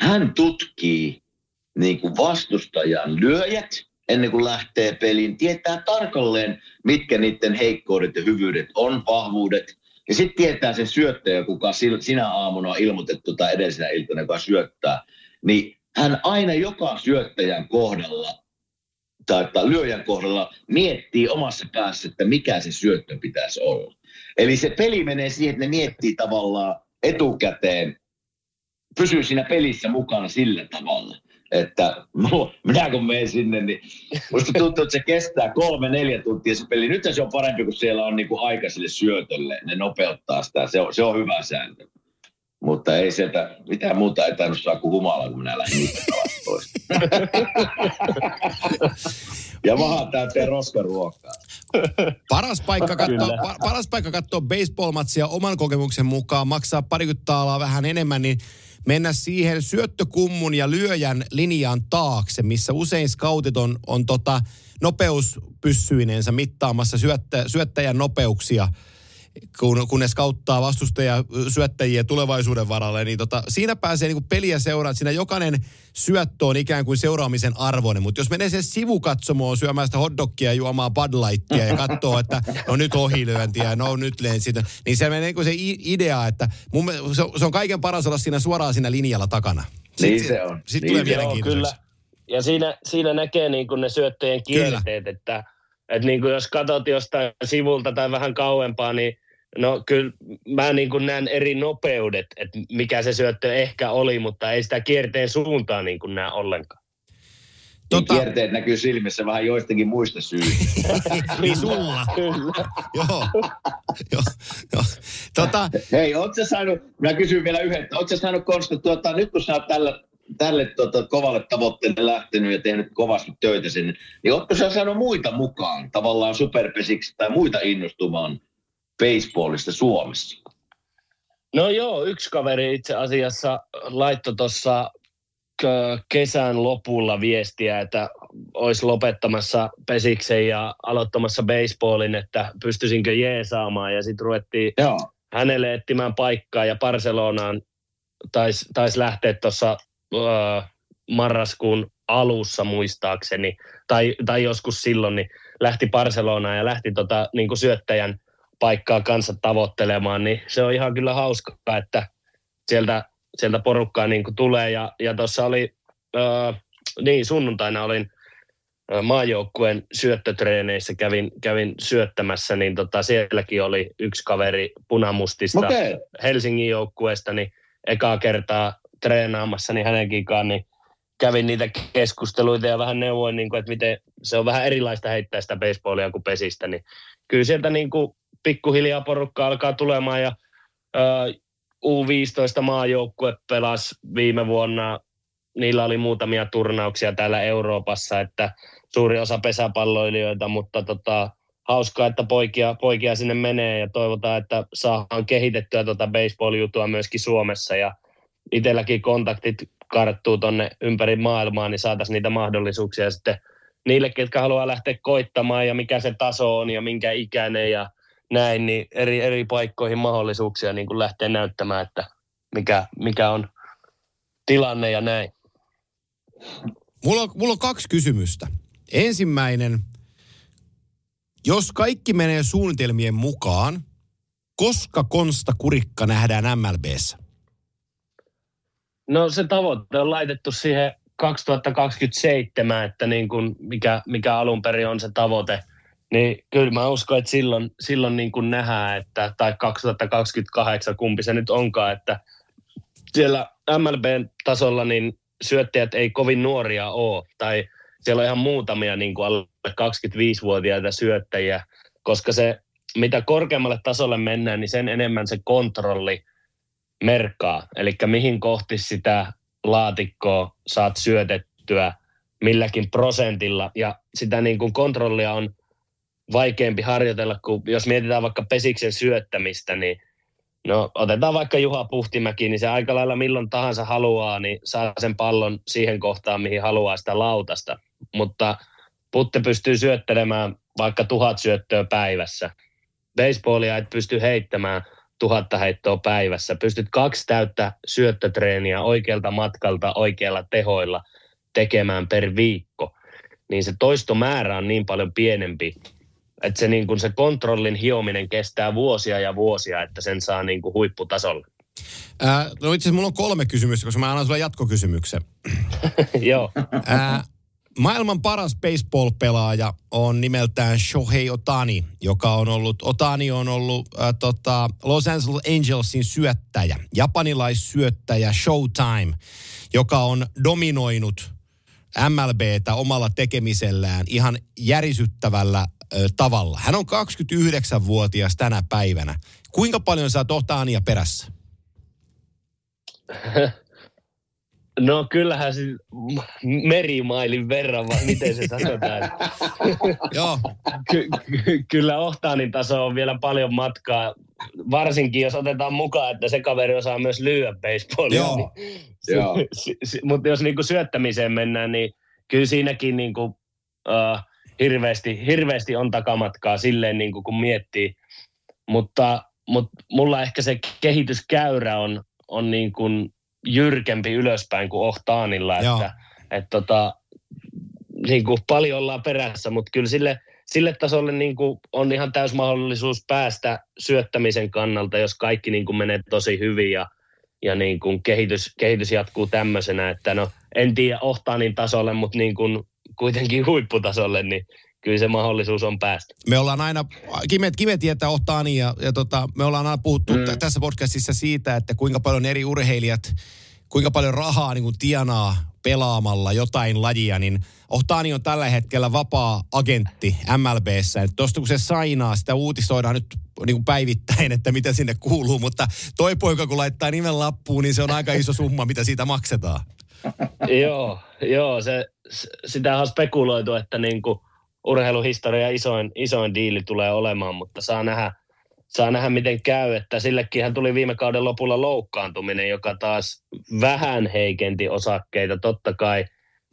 hän tutkii niin kuin vastustajan lyöjät ennen kuin lähtee peliin, tietää tarkalleen, mitkä niiden heikkoudet ja hyvyydet on, vahvuudet. Ja sitten tietää sen syöttäjä, kuka sinä aamuna on ilmoitettu tai edellisenä iltana, joka syöttää. Niin hän aina joka syöttäjän kohdalla tai, tai lyöjän kohdalla miettii omassa päässä, että mikä se syöttö pitäisi olla. Eli se peli menee siihen, että ne miettii tavallaan etukäteen, pysyy siinä pelissä mukana sillä tavalla että minä kun menen sinne, niin musta tuntuu, että se kestää kolme, neljä tuntia se peli. Nyt se on parempi, kun siellä on niinku aika sille syötölle. Ne nopeuttaa sitä. Se on, se on hyvä sääntö. Mutta ei sieltä mitään muuta ei tainnut saa kuin humala, kun minä lähdin pois. ja maha täyteen roskaruokkaa. Paras paikka katsoa, paras paikka katsoa baseball-matsia oman kokemuksen mukaan, maksaa parikymmentä taalaa vähän enemmän, niin mennä siihen syöttökummun ja lyöjän linjaan taakse, missä usein scoutit on, on tota nopeuspyssyineensä mittaamassa syöttä, syöttäjän nopeuksia – kun, kun ne skauttaa vastustajia syöttäjiä tulevaisuuden varalle, niin tota, siinä pääsee niin peliä seuraamaan. Siinä jokainen syöttö on ikään kuin seuraamisen arvoinen. Mutta jos menee se sivukatsomoon syömään sitä hotdogia ja juomaan Bud Lightia ja katsoo, että no nyt ohilyöntiä, no nyt lensi, niin se menee niin se idea, että mun, se, se on kaiken paras olla siinä suoraan siinä linjalla takana. Sitten, niin se on. Sitten niin tulee se kyllä. Ja siinä, siinä näkee niin kuin ne syöttöjen kierteet, että, että niin kuin jos katsot jostain sivulta tai vähän kauempaa, niin No kyllä mä niin kuin näen eri nopeudet, että mikä se syöttö ehkä oli, mutta ei sitä kierteen suuntaa niin kuin näe ollenkaan. Niin tota... Kierteet näkyy silmissä vähän joistakin muista syistä. niin sulla. Kyllä. joo. joo. joo. Tota... Hei, ootko saanut, mä kysyn vielä yhden, ootko saanut Konsta, tuota, nyt kun sä oot tällä, tälle tuota, kovalle tavoitteelle lähtenyt ja tehnyt kovasti töitä sinne, niin ootko sä saanut muita mukaan, tavallaan superpesiksi tai muita innostumaan baseballista Suomessa? No joo, yksi kaveri itse asiassa laittoi tuossa kesän lopulla viestiä, että olisi lopettamassa pesiksen ja aloittamassa baseballin, että pystyisinkö jeesaamaan. Ja sitten ruvettiin Joo. hänelle etsimään paikkaa ja Barcelonaan taisi tais lähteä tuossa äh, marraskuun alussa muistaakseni, tai, tai joskus silloin, niin lähti Barcelonaan ja lähti tota, niin syöttäjän – paikkaa kanssa tavoittelemaan, niin se on ihan kyllä hauskaa, että sieltä, sieltä porukkaa niin kuin tulee. Ja, ja tuossa oli, äh, niin sunnuntaina olin maajoukkueen syöttötreeneissä, kävin, kävin syöttämässä, niin tota, sielläkin oli yksi kaveri punamustista okay. Helsingin joukkueesta, niin ekaa kertaa treenaamassa, niin hänenkin kanssa, niin kävin niitä keskusteluita ja vähän neuvoin, niin kuin, että miten se on vähän erilaista heittää sitä baseballia kuin pesistä, niin kyllä sieltä niin kuin pikkuhiljaa porukka alkaa tulemaan ja ö, U15 maajoukkue pelasi viime vuonna. Niillä oli muutamia turnauksia täällä Euroopassa, että suuri osa pesäpalloilijoita, mutta tota, hauskaa, että poikia, poikia sinne menee ja toivotaan, että saadaan kehitettyä tuota baseball-jutua myöskin Suomessa ja itselläkin kontaktit karttuu tonne ympäri maailmaa, niin saataisiin niitä mahdollisuuksia sitten niille, ketkä haluaa lähteä koittamaan ja mikä se taso on ja minkä ikäinen ja näin, niin eri, eri paikkoihin mahdollisuuksia niin kuin lähteä näyttämään, että mikä, mikä on tilanne ja näin. Mulla on, mulla on kaksi kysymystä. Ensimmäinen, jos kaikki menee suunnitelmien mukaan, koska Konsta Kurikka nähdään MLBssä? No se tavoite on laitettu siihen 2027, että niin kuin mikä, mikä alun perin on se tavoite – niin kyllä mä uskon, että silloin, silloin niin kuin nähdään, että, tai 2028, kumpi se nyt onkaan, että siellä MLB-tasolla niin syöttäjät ei kovin nuoria ole, tai siellä on ihan muutamia niin kuin alle 25-vuotiaita syöttäjiä, koska se, mitä korkeammalle tasolle mennään, niin sen enemmän se kontrolli merkkaa. Eli mihin kohti sitä laatikkoa saat syötettyä milläkin prosentilla, ja sitä niin kuin kontrollia on vaikeampi harjoitella, kun jos mietitään vaikka pesiksen syöttämistä, niin no otetaan vaikka Juha Puhtimäki, niin se aika lailla milloin tahansa haluaa, niin saa sen pallon siihen kohtaan, mihin haluaa sitä lautasta. Mutta Putte pystyy syöttelemään vaikka tuhat syöttöä päivässä. Baseballia et pysty heittämään tuhatta heittoa päivässä, pystyt kaksi täyttä syöttötreeniä oikealta matkalta oikealla tehoilla tekemään per viikko, niin se toistomäärä on niin paljon pienempi, että se, niin kuin se kontrollin hiominen kestää vuosia ja vuosia, että sen saa niin kuin huipputasolle. Ää, no itse asiassa mulla on kolme kysymystä, koska mä annan sulle jatkokysymyksen. Joo. Ää, maailman paras baseball-pelaaja on nimeltään Shohei Otani, joka on ollut, Otani on ollut ää, tota, Los Angeles Angelsin syöttäjä, japanilaissyöttäjä Showtime, joka on dominoinut MLBtä omalla tekemisellään ihan järisyttävällä tavalla. Hän on 29-vuotias tänä päivänä. Kuinka paljon sä oot Otania perässä? No kyllähän se merimailin verran, vai miten se sanotaan. Joo. Ky- ky- kyllä Ohtaanin taso on vielä paljon matkaa, varsinkin jos otetaan mukaan, että se kaveri osaa myös lyödä baseballia. Joo. Niin, Joo. si- si- mutta jos niinku syöttämiseen mennään, niin kyllä siinäkin niinku, uh, hirveästi, hirveästi on takamatkaa silleen, niinku, kun miettii. Mutta, mutta mulla ehkä se kehityskäyrä on, on niin kuin jyrkempi ylöspäin kuin Ohtaanilla, Joo. että, että tota, niin kuin paljon ollaan perässä, mutta kyllä sille, sille tasolle niin kuin on ihan täys mahdollisuus päästä syöttämisen kannalta, jos kaikki niin kuin menee tosi hyvin ja, ja niin kuin kehitys, kehitys jatkuu tämmöisenä, että no en tiedä Ohtaanin tasolle, mutta niin kuin kuitenkin huipputasolle, niin kyllä se mahdollisuus on päästä. Me ollaan aina, Kime, Kime tietää Ohtani ja, ja tota, me ollaan aina puhuttu mm. tässä podcastissa siitä, että kuinka paljon eri urheilijat, kuinka paljon rahaa niin kuin tienaa pelaamalla jotain lajia, niin Ohtani on tällä hetkellä vapaa agentti MLBssä. Tuosta kun se sainaa, sitä uutisoidaan nyt niin kuin päivittäin, että mitä sinne kuuluu, mutta toi poika kun laittaa nimen lappuun, niin se on aika iso summa, mitä siitä maksetaan. joo, joo se, sitä on spekuloitu, että niin kuin urheiluhistoria isoin, isoin diili tulee olemaan, mutta saa nähdä, saa nähdä miten käy, että sillekin hän tuli viime kauden lopulla loukkaantuminen, joka taas vähän heikenti osakkeita. Totta kai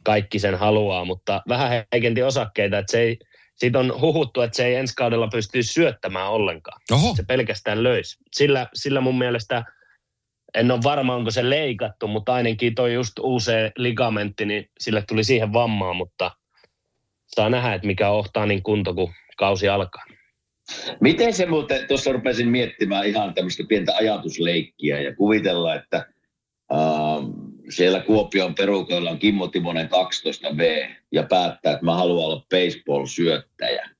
kaikki sen haluaa, mutta vähän heikenti osakkeita, että se ei, siitä on huhuttu, että se ei ensi kaudella pysty syöttämään ollenkaan. Oho, Se pelkästään löisi. Sillä, sillä mun mielestä, en ole varma onko se leikattu, mutta ainakin toi just uusi ligamentti, niin sille tuli siihen vammaan, mutta saa nähdä, että mikä ohtaa niin kunto, kun kausi alkaa. Miten se muuten, tuossa rupesin miettimään ihan tämmöistä pientä ajatusleikkiä ja kuvitella, että äh, siellä Kuopion perukoilla on Kimmo Timonen 12V ja päättää, että mä haluan olla baseball-syöttäjä.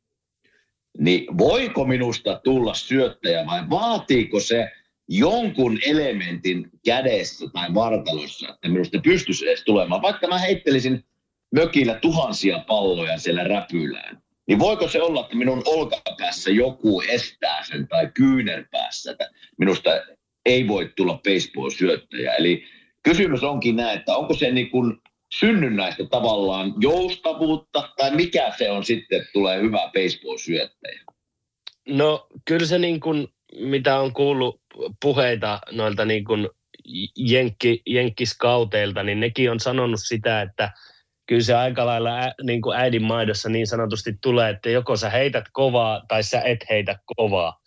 Niin voiko minusta tulla syöttäjä vai vaatiiko se jonkun elementin kädessä tai vartalossa, että minusta pystyisi edes tulemaan. Vaikka mä heittelisin mökillä tuhansia palloja siellä räpylään, niin voiko se olla, että minun olkapäässä joku estää sen tai kyynärpäässä, että minusta ei voi tulla baseball-syöttäjä. Eli kysymys onkin näin, että onko se niin kuin synnynnäistä tavallaan joustavuutta tai mikä se on sitten, että tulee hyvä baseball-syöttäjä? No kyllä se niin kuin, mitä on kuullut puheita noilta niin kuin jenkki, jenkkiskauteilta, niin nekin on sanonut sitä, että kyllä se aika lailla ä, niin kuin äidin maidossa niin sanotusti tulee, että joko sä heität kovaa tai sä et heitä kovaa.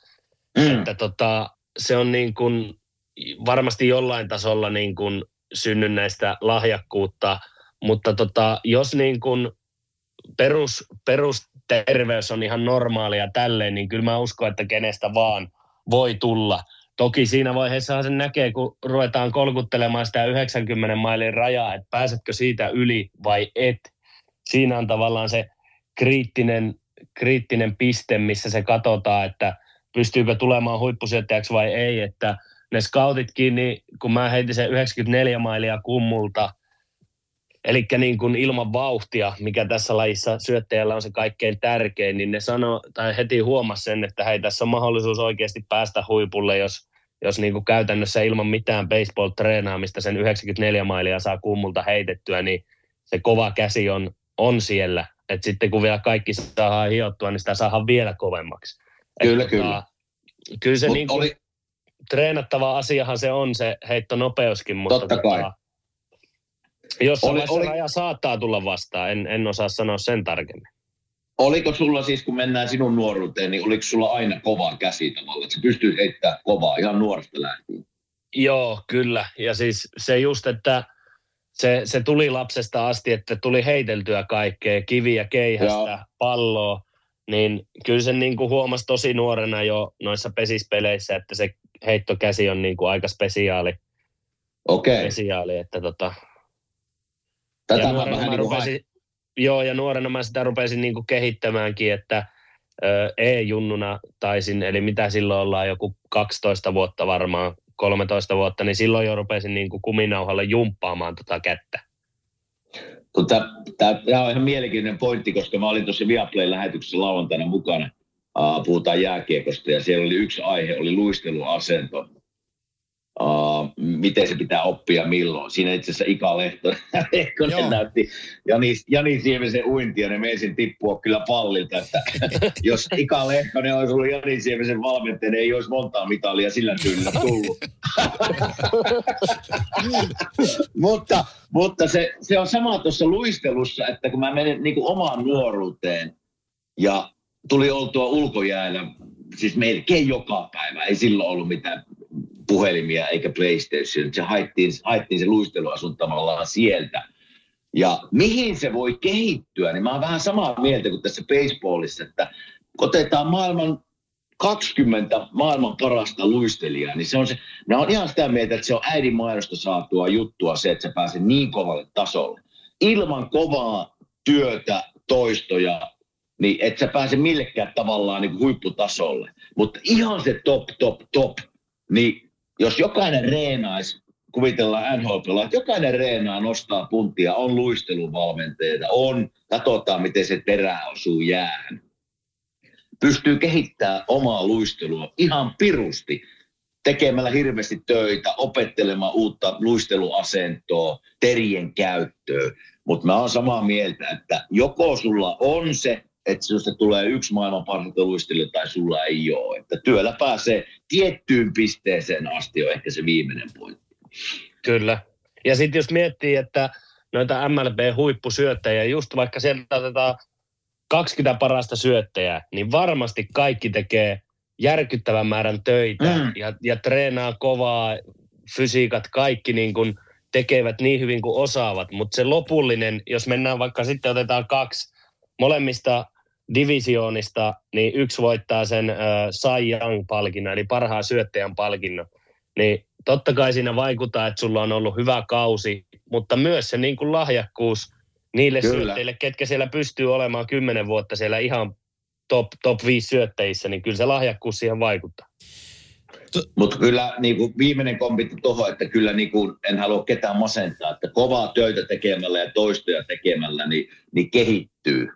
Mm. Että tota, se on niin kuin varmasti jollain tasolla niin kuin synnynnäistä lahjakkuutta, mutta tota, jos niin kuin perus, perusterveys on ihan normaalia tälleen, niin kyllä mä uskon, että kenestä vaan voi tulla. Toki siinä vaiheessa sen näkee, kun ruvetaan kolkuttelemaan sitä 90 mailin rajaa, että pääsetkö siitä yli vai et. Siinä on tavallaan se kriittinen, kriittinen piste, missä se katsotaan, että pystyykö tulemaan huippusyöttäjäksi vai ei. Että ne scoutitkin, niin kun mä heitin sen 94 mailia kummulta, eli niin kuin ilman vauhtia, mikä tässä lajissa syöttäjällä on se kaikkein tärkein, niin ne sano, tai heti huomasi sen, että hei, tässä on mahdollisuus oikeasti päästä huipulle, jos, jos niin kuin käytännössä ilman mitään baseball-treenaamista sen 94 mailia saa kummulta heitettyä, niin se kova käsi on, on siellä. Et sitten kun vielä kaikki saadaan hiottua, niin sitä saadaan vielä kovemmaksi. Et Kyllä, tota, kyllä. Kyllä se Mut niin kuin, oli, treenattava asiahan se on se heittonopeuskin, mutta Totta kai. jossain Oli- oli- raja saattaa tulla vastaan, en, en osaa sanoa sen tarkemmin. Oliko sulla siis, kun mennään sinun nuoruuteen, niin oliko sulla aina kova käsi tavallaan, että sä pystyt heittämään kovaa ihan nuoresta lähtien? Joo, kyllä. Ja siis se just, että se, se tuli lapsesta asti, että tuli heiteltyä kaikkea, kiviä keihästä, Joo. palloa, niin kyllä se niin kuin huomasi tosi nuorena jo noissa pesispeleissä, että se heittokäsi on niin kuin aika spesiaali. Okei. Okay. Spesiaali, että tota... Tätä ja mä vähän niin Joo, ja nuorena mä sitä rupesin niin kuin kehittämäänkin, että E-junnuna taisin, eli mitä silloin ollaan, joku 12 vuotta varmaan, 13 vuotta, niin silloin jo rupesin niin kuin kuminauhalle jumppaamaan tota kättä. Tota, Tämä on ihan mielenkiintoinen pointti, koska mä olin tuossa Viaplay-lähetyksessä lauantaina mukana. Uh, puhutaan jääkiekosta ja siellä oli yksi aihe, oli luisteluasento. Uh, miten se pitää oppia milloin. Siinä itse asiassa Ika Lehto, Lehtonen näytti Jani, Jani Siemisen uintia, niin meisin tippua kyllä pallilta, että jos Ika Lehtonen olisi ollut Jani Siemisen valmentaja, niin ei olisi montaa mitalia sillä tyylillä tullut. mutta mutta se, se on sama tuossa luistelussa, että kun mä menen niin kuin omaan nuoruuteen ja tuli oltua ulkojäällä, siis melkein joka päivä, ei silloin ollut mitään puhelimia eikä PlayStation. Se haettiin, haettiin se luisteluasun tavallaan sieltä. Ja mihin se voi kehittyä, niin mä oon vähän samaa mieltä kuin tässä baseballissa, että otetaan maailman 20 maailman parasta luistelijaa, niin se on se, mä oon ihan sitä mieltä, että se on äidin mainosta saatua juttua se, että se pääsee niin kovalle tasolle. Ilman kovaa työtä, toistoja, niin et sä pääse millekään tavallaan niin huipputasolle. Mutta ihan se top, top, top, niin jos jokainen reenaisi, kuvitellaan nhl että jokainen reenaa, nostaa puntia, on luisteluvalmentajia, on, katsotaan miten se terä osuu jäähän. Pystyy kehittämään omaa luistelua ihan pirusti tekemällä hirveästi töitä, opettelemaan uutta luisteluasentoa, terien käyttöä. Mutta mä oon samaa mieltä, että joko sulla on se että sinusta tulee yksi maailman parhaita luistelija tai sulla ei ole. Että työllä pääsee tiettyyn pisteeseen asti on ehkä se viimeinen pointti. Kyllä. Ja sitten jos miettii, että noita MLB-huippusyöttäjiä, just vaikka sieltä otetaan 20 parasta syöttäjää, niin varmasti kaikki tekee järkyttävän määrän töitä mm. ja, ja treenaa kovaa, fysiikat, kaikki niin kuin tekevät niin hyvin kuin osaavat. Mutta se lopullinen, jos mennään vaikka sitten otetaan kaksi molemmista divisioonista, niin yksi voittaa sen äh, Cy Young-palkinnon, eli parhaan syöttäjän palkinnon. Niin totta kai siinä vaikuttaa, että sulla on ollut hyvä kausi, mutta myös se niin kuin lahjakkuus niille Kyllä. syöttäjille, ketkä siellä pystyy olemaan kymmenen vuotta siellä ihan top, top 5 syöttäjissä, niin kyllä se lahjakkuus siihen vaikuttaa. Mutta kyllä niin kuin viimeinen kommentti tuohon, että kyllä niin kuin, en halua ketään masentaa, että kovaa töitä tekemällä ja toistoja tekemällä niin, niin kehittyy.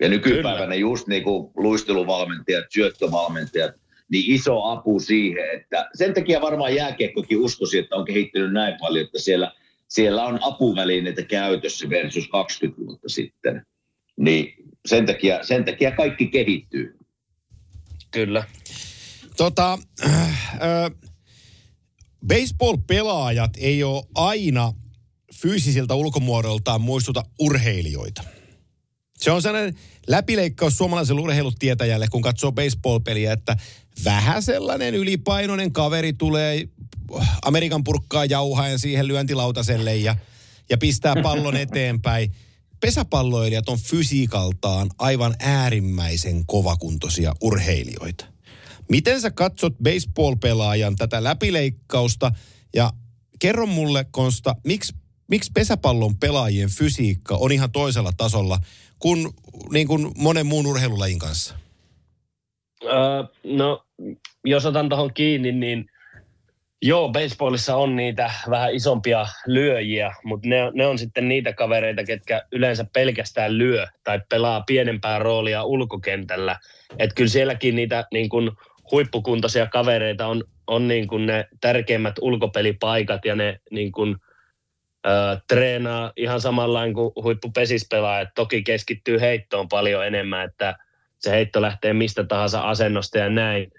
Ja nykypäivänä Kyllä. just niin kuin luisteluvalmentajat, syöttövalmentajat, niin iso apu siihen, että sen takia varmaan jääkiekkokin uskosi, että on kehittynyt näin paljon, että siellä, siellä on apuvälineitä käytössä versus 20 vuotta sitten. Niin sen takia, sen takia kaikki kehittyy. Kyllä. Tota, äh, äh, baseball-pelaajat ei ole aina fyysisiltä ulkomuodoltaan muistuta urheilijoita. Se on sellainen läpileikkaus suomalaiselle urheilutietäjälle, kun katsoo baseball-peliä, että vähän sellainen ylipainoinen kaveri tulee Amerikan purkkaa jauhaen siihen lyöntilautaselle ja, ja pistää pallon eteenpäin. Pesäpalloilijat on fysiikaltaan aivan äärimmäisen kovakuntoisia urheilijoita. Miten sä katsot baseball-pelaajan tätä läpileikkausta ja kerro mulle, Konsta, miksi, miksi pesäpallon pelaajien fysiikka on ihan toisella tasolla kuin, niin kuin monen muun urheilulajin kanssa? Öö, no, jos otan tuohon kiinni, niin joo, baseballissa on niitä vähän isompia lyöjiä, mutta ne, ne on sitten niitä kavereita, ketkä yleensä pelkästään lyö tai pelaa pienempää roolia ulkokentällä. Että kyllä sielläkin niitä niin kuin huippukuntoisia kavereita on, on niin kuin ne tärkeimmät ulkopelipaikat ja ne niin kuin – treenaa ihan samanlainen kuin huippupesispelaajat. Toki keskittyy heittoon paljon enemmän, että se heitto lähtee mistä tahansa asennosta ja näin.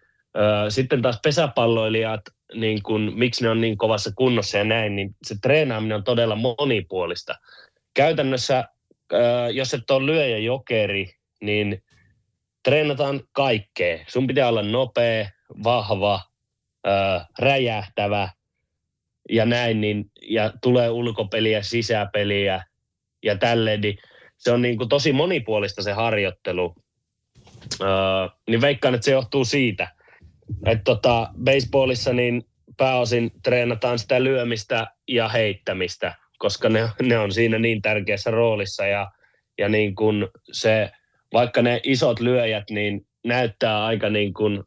Sitten taas pesäpalloilijat, niin kun, miksi ne on niin kovassa kunnossa ja näin, niin se treenaaminen on todella monipuolista. Käytännössä, jos et ole lyöjä jokeri niin treenataan kaikkea. Sun pitää olla nopea, vahva, ää, räjähtävä ja näin, niin, ja tulee ulkopeliä, sisäpeliä ja tälleen, niin se on niin kuin tosi monipuolista se harjoittelu. Öö, niin veikkaan, että se johtuu siitä, että tota, baseballissa niin pääosin treenataan sitä lyömistä ja heittämistä, koska ne, ne on siinä niin tärkeässä roolissa ja, ja niin kuin se, vaikka ne isot lyöjät niin näyttää aika niin kuin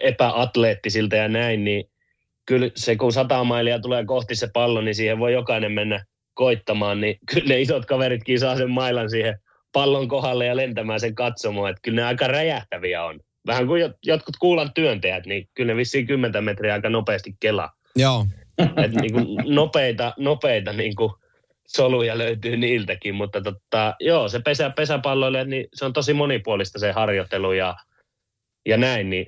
epäatleettisilta ja näin, niin kyllä se kun sata mailia tulee kohti se pallo, niin siihen voi jokainen mennä koittamaan, niin kyllä ne isot kaveritkin saa sen mailan siihen pallon kohdalle ja lentämään sen katsomaan, että kyllä ne aika räjähtäviä on. Vähän kuin jotkut kuulan työntäjät, niin kyllä ne vissiin 10 metriä aika nopeasti kelaa. Joo. Et niin kuin nopeita, nopeita niin kuin soluja löytyy niiltäkin, mutta tota, joo, se pesä, pesäpalloille, niin se on tosi monipuolista se harjoittelu ja, ja näin, niin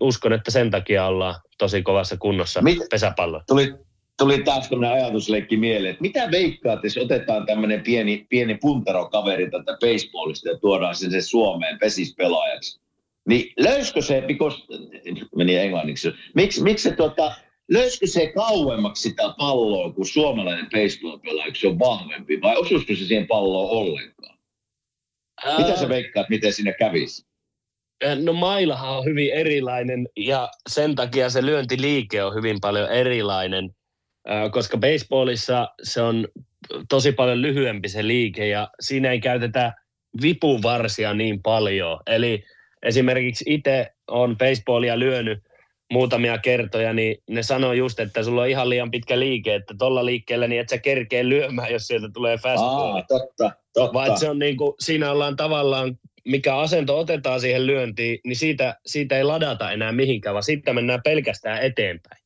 uskon, että sen takia ollaan tosi kovassa kunnossa Mit, pesäpallo. Tuli, tuli taas tämmöinen ajatusleikki mieleen, että mitä veikkaat, jos otetaan tämmöinen pieni, pieni punterokaveri tätä baseballista ja tuodaan sen, se Suomeen pesispelaajaksi. Niin löyskö se, because, meni englanniksi, miksi, miksi se tuota, löyskö se kauemmaksi sitä palloa kuin suomalainen baseball-pelaaja, se on vahvempi, vai osuisiko se siihen palloon ollenkaan? Ää... Mitä sä veikkaat, miten siinä kävisi? No mailahan on hyvin erilainen ja sen takia se lyöntiliike on hyvin paljon erilainen, koska baseballissa se on tosi paljon lyhyempi se liike ja siinä ei käytetä vipuvarsia niin paljon. Eli esimerkiksi itse on baseballia lyönyt muutamia kertoja, niin ne sanoo just, että sulla on ihan liian pitkä liike, että tuolla liikkeellä niin et sä kerkee lyömään, jos sieltä tulee fastball. Aa, totta, totta. Vaan se on niin kuin, siinä ollaan tavallaan, mikä asento otetaan siihen lyöntiin, niin siitä, siitä ei ladata enää mihinkään, vaan sitten mennään pelkästään eteenpäin.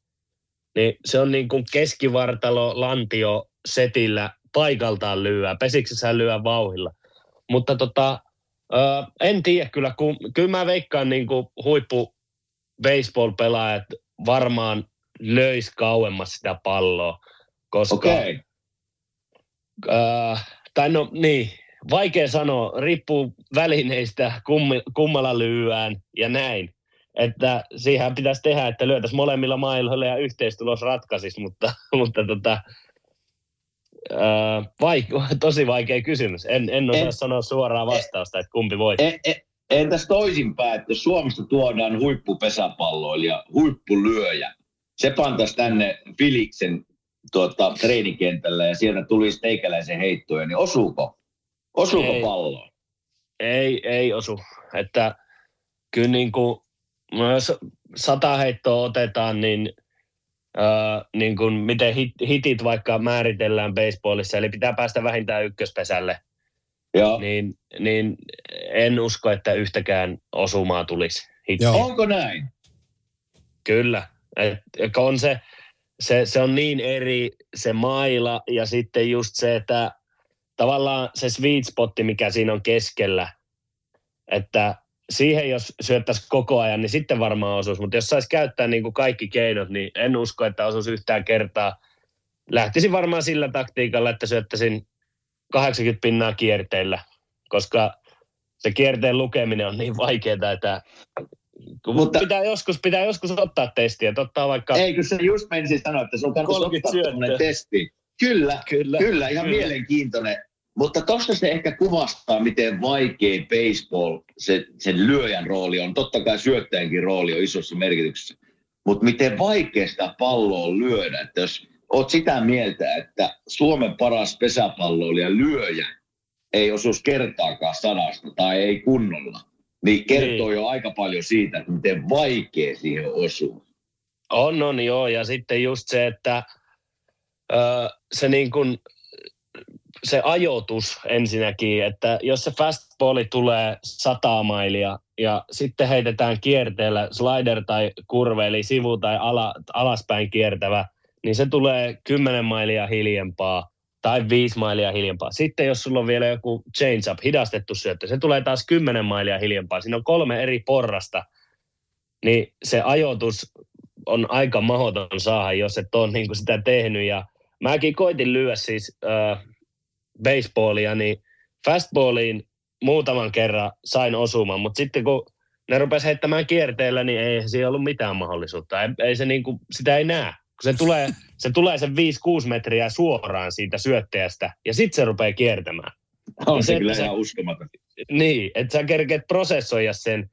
Niin se on niin kuin keskivartalo, lantio, setillä paikaltaan lyöä, pesiksessä lyö vauhilla. Mutta tota, Öö, en tiedä kyllä, kun, kyllä mä veikkaan niin kuin huippu baseball-pelaajat varmaan löis kauemmas sitä palloa, koska... Okay. Öö, tai no niin, vaikea sanoa, riippuu välineistä, kummi, kummalla lyöään ja näin. Että siihen pitäisi tehdä, että lyötäisiin molemmilla mailoilla ja yhteistulos ratkaisisi, mutta, mutta tota, Öö, vaik- tosi vaikea kysymys. En, en osaa en, sanoa suoraa vastausta, että kumpi voi. En, en, entäs toisinpäin, että Suomesta tuodaan huippupesäpalloilija, huippulyöjä. Se pantaisi tänne Filiksen tuota, treenikentälle ja sieltä tulisi teikäläisen heittoja, niin osuuko? Osuuko ei, pallo? Ei, ei osu. Että kyllä niin kuin, jos sata heittoa otetaan, niin Öö, niin kuin miten hit, hitit vaikka määritellään baseballissa, eli pitää päästä vähintään ykköspesälle, Joo. Niin, niin en usko, että yhtäkään osumaa tulisi. Joo. Onko näin? Kyllä. Et, on se, se, se on niin eri se maila ja sitten just se, että tavallaan se sweet spotti, mikä siinä on keskellä, että siihen jos syöttäisi koko ajan, niin sitten varmaan osuisi. Mutta jos saisi käyttää niin kuin kaikki keinot, niin en usko, että osuisi yhtään kertaa. Lähtisin varmaan sillä taktiikalla, että syöttäisin 80 pinnaa kierteillä, koska se kierteen lukeminen on niin vaikeaa, että mutta, pitää, joskus, pitää joskus ottaa testiä. Ottaa vaikka... Eikö se just menisi sanoa, että sun kannattaa ottaa testi. Kyllä, kyllä, kyllä, ihan kyllä. mielenkiintoinen. Mutta tuosta se ehkä kuvastaa, miten vaikea baseball, se, sen lyöjän rooli on. Totta kai syöttäjänkin rooli on isossa merkityksessä. Mutta miten vaikea sitä palloa lyödä. Että jos oot sitä mieltä, että Suomen paras pesäpalloilija lyöjä ei osuisi kertaakaan sanasta tai ei kunnolla, niin kertoo niin. jo aika paljon siitä, että miten vaikea siihen osuu. On, on joo. Ja sitten just se, että öö, se niin kuin se ajoitus ensinnäkin, että jos se fastballi tulee sata mailia ja sitten heitetään kierteellä slider tai kurve, eli sivu- tai ala, alaspäin kiertävä, niin se tulee 10 mailia hiljempaa tai 5 mailia hiljempaa. Sitten jos sulla on vielä joku change-up, hidastettu syöttö, se tulee taas 10 mailia hiljempaa. Siinä on kolme eri porrasta, niin se ajoitus on aika mahdoton saada, jos et ole niin sitä tehnyt. Ja mäkin koitin lyödä siis äh, baseballia, niin fastballiin muutaman kerran sain osumaan, mutta sitten kun ne rupesi heittämään kierteellä, niin ei siinä ollut mitään mahdollisuutta. Ei, ei se niin kuin, sitä ei näe. Kun se tulee, se tulee sen 5-6 metriä suoraan siitä syöttäjästä ja sitten se rupeaa kiertämään. On Niin se se, kyllä ihan uskomaton. Niin, että sä kerkeet prosessoida sen,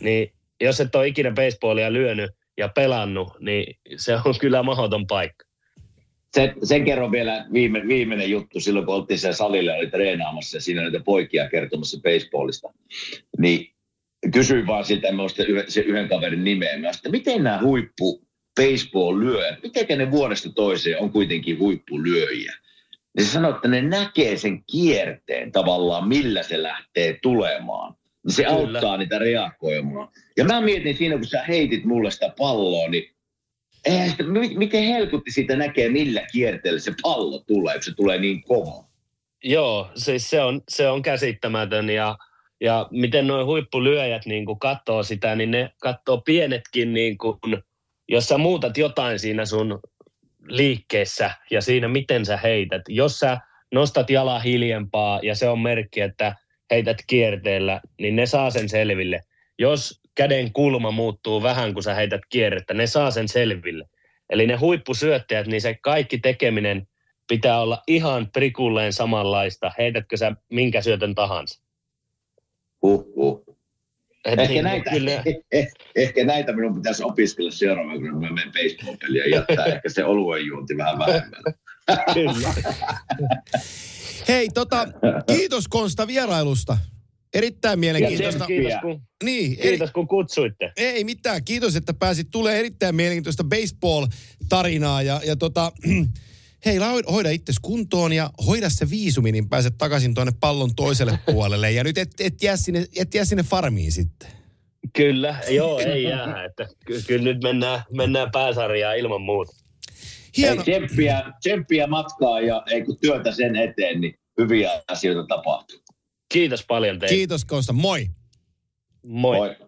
niin jos et ole ikinä baseballia lyönyt ja pelannut, niin se on kyllä mahdoton paikka. Sen, sen kerron vielä viime, viimeinen juttu, silloin kun oltiin siellä salilla ja oli treenaamassa ja siinä näitä poikia kertomassa baseballista. Niin kysyin vaan siltä, en mä muista yhden, sen yhden kaverin nimeä, mä että miten nämä huippu baseball lyöjät, miten ne vuodesta toiseen on kuitenkin huippulyöjiä. Niin se sanoi, että ne näkee sen kierteen tavallaan, millä se lähtee tulemaan. Niin se Kyllä. auttaa niitä reagoimaan. Ja mä mietin siinä, kun sä heitit mulle sitä palloa, niin mi- miten helkutti siitä näkee, millä kierteellä se pallo tulee, kun se tulee niin kova. Joo, siis se on, se on käsittämätön ja, ja miten nuo huippulyöjät niin kuin katsoo sitä, niin ne katsoo pienetkin, niin kuin, jos sä muutat jotain siinä sun liikkeessä ja siinä miten sä heität. Jos sä nostat jalan hiljempaa ja se on merkki, että heität kierteellä, niin ne saa sen selville. Jos käden kulma muuttuu vähän, kun sä heität kierrettä, ne saa sen selville. Eli ne huippusyöttäjät, niin se kaikki tekeminen pitää olla ihan prikulleen samanlaista. Heitätkö sä minkä syötön tahansa? Huh, huh. Et Ehkä, niin, näitä, Kyllä, eh, ehkä näitä minun pitäisi opiskella seuraavana, kun mä menen baseball-peliä ja jättää ehkä se oluen juonti vähän vähemmän. kyllä. Hei, tota, kiitos Konsta vierailusta. Erittäin mielenkiintoista. kiitos, kun, Niin, eri, kiitos kun kutsuitte. ei mitään. Kiitos, että pääsit. Tulee erittäin mielenkiintoista baseball-tarinaa. Ja, ja tota, hei, hoi- hoida itses kuntoon ja hoida se viisumi, niin pääset takaisin tuonne pallon toiselle puolelle. Ja nyt et, et, jää, sinne, et jää sinne farmiin sitten. Kyllä, joo, ei jää. Että ky- kyllä nyt mennään, mennään pääsarjaan ilman muuta. Hieno. Ei, tsemppiä, tsemppiä matkaa ja ei kun työtä sen eteen, niin hyviä asioita tapahtuu. Kiitos paljon teille. Kiitos Konsta. Moi. Moi. Moi.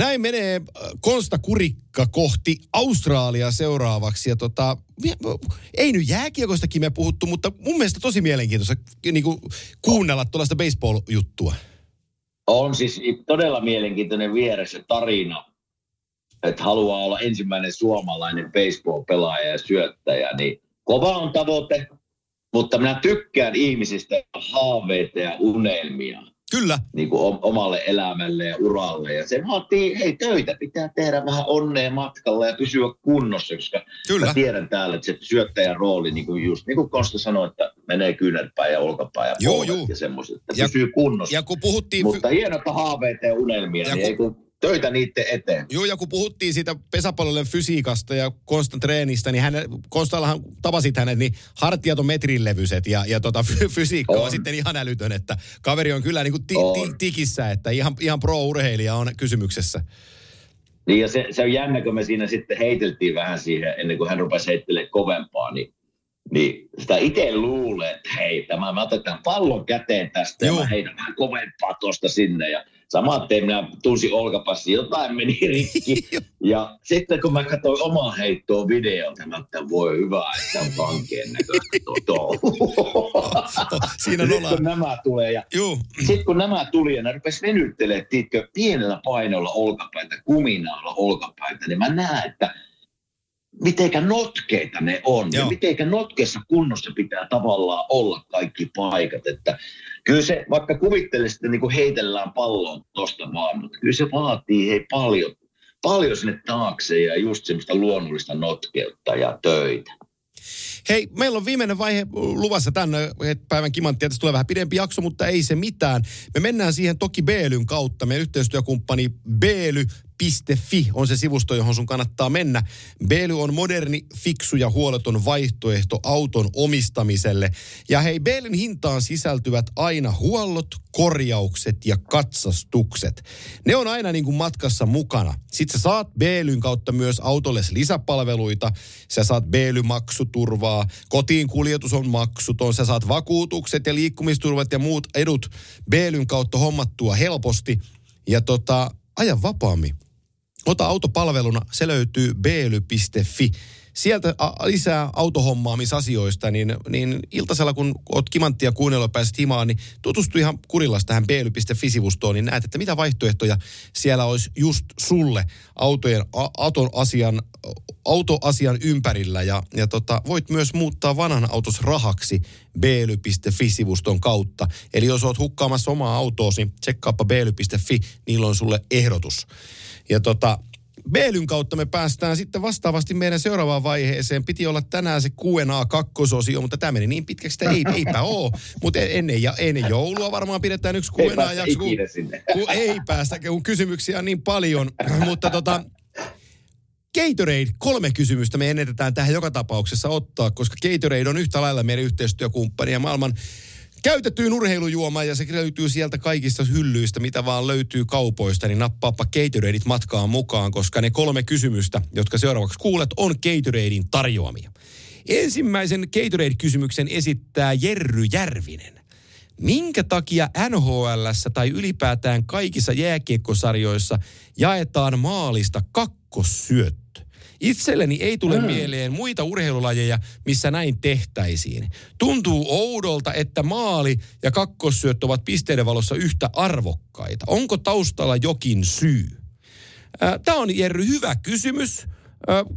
Näin menee äh, Konsta Kurikka kohti Australia seuraavaksi. Ja tota, ei nyt jääkiekostakin me puhuttu, mutta mun mielestä tosi mielenkiintoista niin kuin, kuunnella tuollaista baseball-juttua. On siis todella mielenkiintoinen vieressä tarina, että haluaa olla ensimmäinen suomalainen baseball-pelaaja ja syöttäjä, niin kova on tavoite, mutta minä tykkään ihmisistä haaveita ja unelmia Kyllä. niin kuin om- omalle elämälle ja uralle. Ja se vaatii, hei töitä pitää tehdä vähän onnea matkalla ja pysyä kunnossa, koska Kyllä. mä tiedän täällä, että se syöttäjän rooli, niin kuin just niin kuin Kosta sanoi, että menee kyynärpäin ja olkapään ja Joo, juu. ja semmoiset, että Ja- pysyy kunnossa. Ja kun puhuttiin... Mutta hienot haaveita ja unelmia, Ja niin kun- ei kun töitä niiden eteen. Joo, ja kun puhuttiin siitä pesäpallolle fysiikasta ja Konstan treenistä, niin hän, Konstallahan tapasit hänet, niin hartiat on metrin levyiset ja, ja tota, fy- fysiikka on. On. sitten ihan älytön, että kaveri on kyllä niin kuin ti, On. ti, tikissä, että ihan, ihan pro-urheilija on kysymyksessä. Niin ja se, se on jännä, kun me siinä sitten heiteltiin vähän siihen, ennen kuin hän rupesi heittelemään kovempaa, niin, niin sitä itse luulee, että hei, tämä, mä otetaan pallon käteen tästä Joo. ja mä heitän vähän kovempaa tuosta sinne. Ja samaan tein minä tunsin olkapassi, jotain meni rikki. ja sitten kun mä katsoin omaa heittoa videolta, mä että voi hyvä, että on vankeen näköistä. Siinä ollaan. kun nämä tulee ja sitten kun nämä tuli ja ne rupesi venyttelemään, tiedätkö, pienellä painolla olkapäitä, kuminaalla olkapäitä, niin mä näen, että mitenkä notkeita ne on Joo. ja mitenkä notkeessa kunnossa pitää tavallaan olla kaikki paikat. Että kyllä se, vaikka kuvittelisit, että niin kuin heitellään palloa tuosta vaan, mutta kyllä se vaatii hei paljon, paljon sinne taakse ja just semmoista luonnollista notkeutta ja töitä. Hei, meillä on viimeinen vaihe luvassa tänne päivän kimanttia. Tässä tulee vähän pidempi jakso, mutta ei se mitään. Me mennään siihen toki Beelyn kautta. Meidän yhteistyökumppani Beely Fi on se sivusto, johon sun kannattaa mennä. Beely on moderni, fiksu ja huoleton vaihtoehto auton omistamiselle. Ja hei, Beelyn hintaan sisältyvät aina huollot, korjaukset ja katsastukset. Ne on aina niin kuin matkassa mukana. Sitten sä saat Beelyn kautta myös autolle lisäpalveluita. Sä saat Beely-maksuturvaa. Kotiin kuljetus on maksuton. Sä saat vakuutukset ja liikkumisturvat ja muut edut Beelyn kautta hommattua helposti. Ja tota, ajan vapaammin Ota autopalveluna, se löytyy beely.fi. Sieltä lisää autohommaamisasioista, niin, niin iltasella kun oot kimanttia kuunnella ja pääset himaan, niin tutustu ihan kurillas tähän beely.fi-sivustoon, niin näet, että mitä vaihtoehtoja siellä olisi just sulle autojen, auton asian, autoasian ympärillä. Ja, ja tota, voit myös muuttaa vanhan autos rahaksi beely.fi-sivuston kautta. Eli jos oot hukkaamassa omaa autoosi, tsekkaappa beely.fi, niillä on sulle ehdotus. Ja tota, Beelyn kautta me päästään sitten vastaavasti meidän seuraavaan vaiheeseen. Piti olla tänään se Q&A kakkososio, mutta tämä meni niin pitkäksi, että ei, eipä ole. Mutta ennen, ja, ennen joulua varmaan pidetään yksi Q&A-jakso. Kun, kun ei päästä, kun kysymyksiä on niin paljon. mutta tota, Gatorade, kolme kysymystä me ennätetään tähän joka tapauksessa ottaa, koska Gatorade on yhtä lailla meidän yhteistyökumppani ja maailman käytettyyn urheilujuomaan ja se löytyy sieltä kaikista hyllyistä, mitä vaan löytyy kaupoista, niin nappaappa Gatoradeit matkaan mukaan, koska ne kolme kysymystä, jotka seuraavaksi kuulet, on Gatoradein tarjoamia. Ensimmäisen Gatorade-kysymyksen esittää Jerry Järvinen. Minkä takia NHL tai ylipäätään kaikissa jääkiekkosarjoissa jaetaan maalista kakkossyöttö? Itselleni ei tule mm. mieleen muita urheilulajeja, missä näin tehtäisiin. Tuntuu oudolta, että maali ja kakkossyöttö ovat pisteiden valossa yhtä arvokkaita. Onko taustalla jokin syy? Tämä on Jerry hyvä kysymys.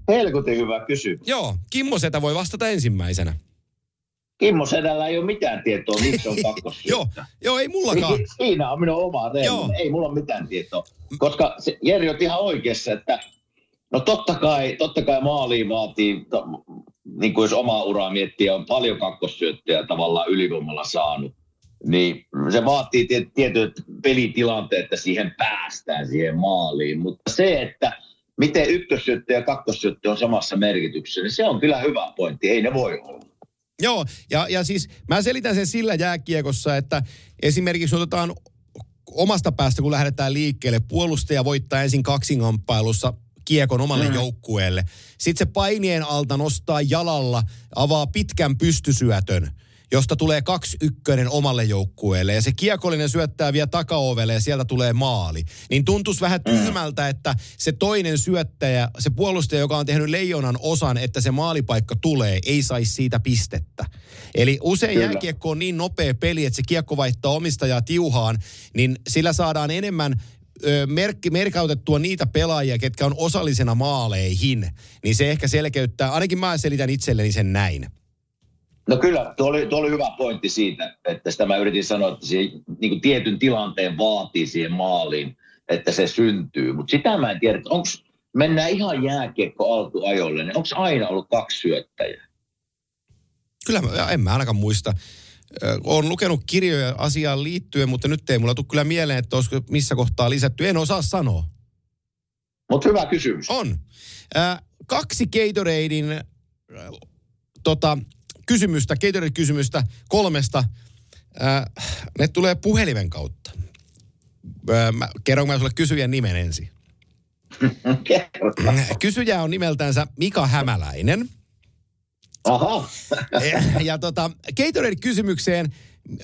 Helkutin hyvä kysymys. Joo, Kimmo Setä voi vastata ensimmäisenä. Kimmo Sedällä ei ole mitään tietoa, missä on kakkossyöttö. joo, joo, ei mullakaan. Siinä on minun oma reuna. Ei mulla ole mitään tietoa. Koska se, Jerry on ihan oikeassa, että No totta kai, totta kai maaliin vaatii, to, niin kuin jos omaa uraa miettii, on paljon kakkossyöttöjä tavallaan ylivoimalla saanut. Niin se vaatii tietyt pelitilanteet, että siihen päästään siihen maaliin. Mutta se, että miten ykkössyöttö ja kakkossyöttö on samassa merkityksessä, niin se on kyllä hyvä pointti. Ei ne voi olla. Joo, ja, ja siis mä selitän sen sillä jääkiekossa, että esimerkiksi otetaan omasta päästä, kun lähdetään liikkeelle, puolustaja voittaa ensin kaksinkamppailussa kiekon omalle mm. joukkueelle. Sitten se painien alta nostaa jalalla, avaa pitkän pystysyötön josta tulee kaksi ykkönen omalle joukkueelle ja se kiekollinen syöttää vielä takaovelle ja sieltä tulee maali. Niin tuntuisi vähän mm. tyhmältä, että se toinen syöttäjä, se puolustaja, joka on tehnyt leijonan osan, että se maalipaikka tulee, ei saisi siitä pistettä. Eli usein Kyllä. jääkiekko on niin nopea peli, että se kiekko vaihtaa omistajaa tiuhaan, niin sillä saadaan enemmän merkki, merkautettua niitä pelaajia, ketkä on osallisena maaleihin, niin se ehkä selkeyttää, ainakin mä selitän itselleni sen näin. No kyllä, tuo oli, tuo oli hyvä pointti siitä, että sitä mä yritin sanoa, että se niin kuin tietyn tilanteen vaatii siihen maaliin, että se syntyy. Mutta sitä mä en tiedä, että onko, mennään ihan jääkiekko alkuajolle, niin onko aina ollut kaksi syöttäjää? Kyllä, en mä ainakaan muista. Olen lukenut kirjoja asiaan liittyen, mutta nyt ei mulla tule kyllä mieleen, että olisiko missä kohtaa lisätty. En osaa sanoa. Mutta hyvä kysymys. On. Äh, kaksi Gatoradein äh, tota, kysymystä, Gatorade-kysymystä kolmesta. Äh, ne tulee puhelimen kautta. Äh, mä, kerronko mä sulle kysyjän nimen ensin? Kysyjä on nimeltänsä Mika Hämäläinen – Aha. ja, ja tota, Gatorade-kysymykseen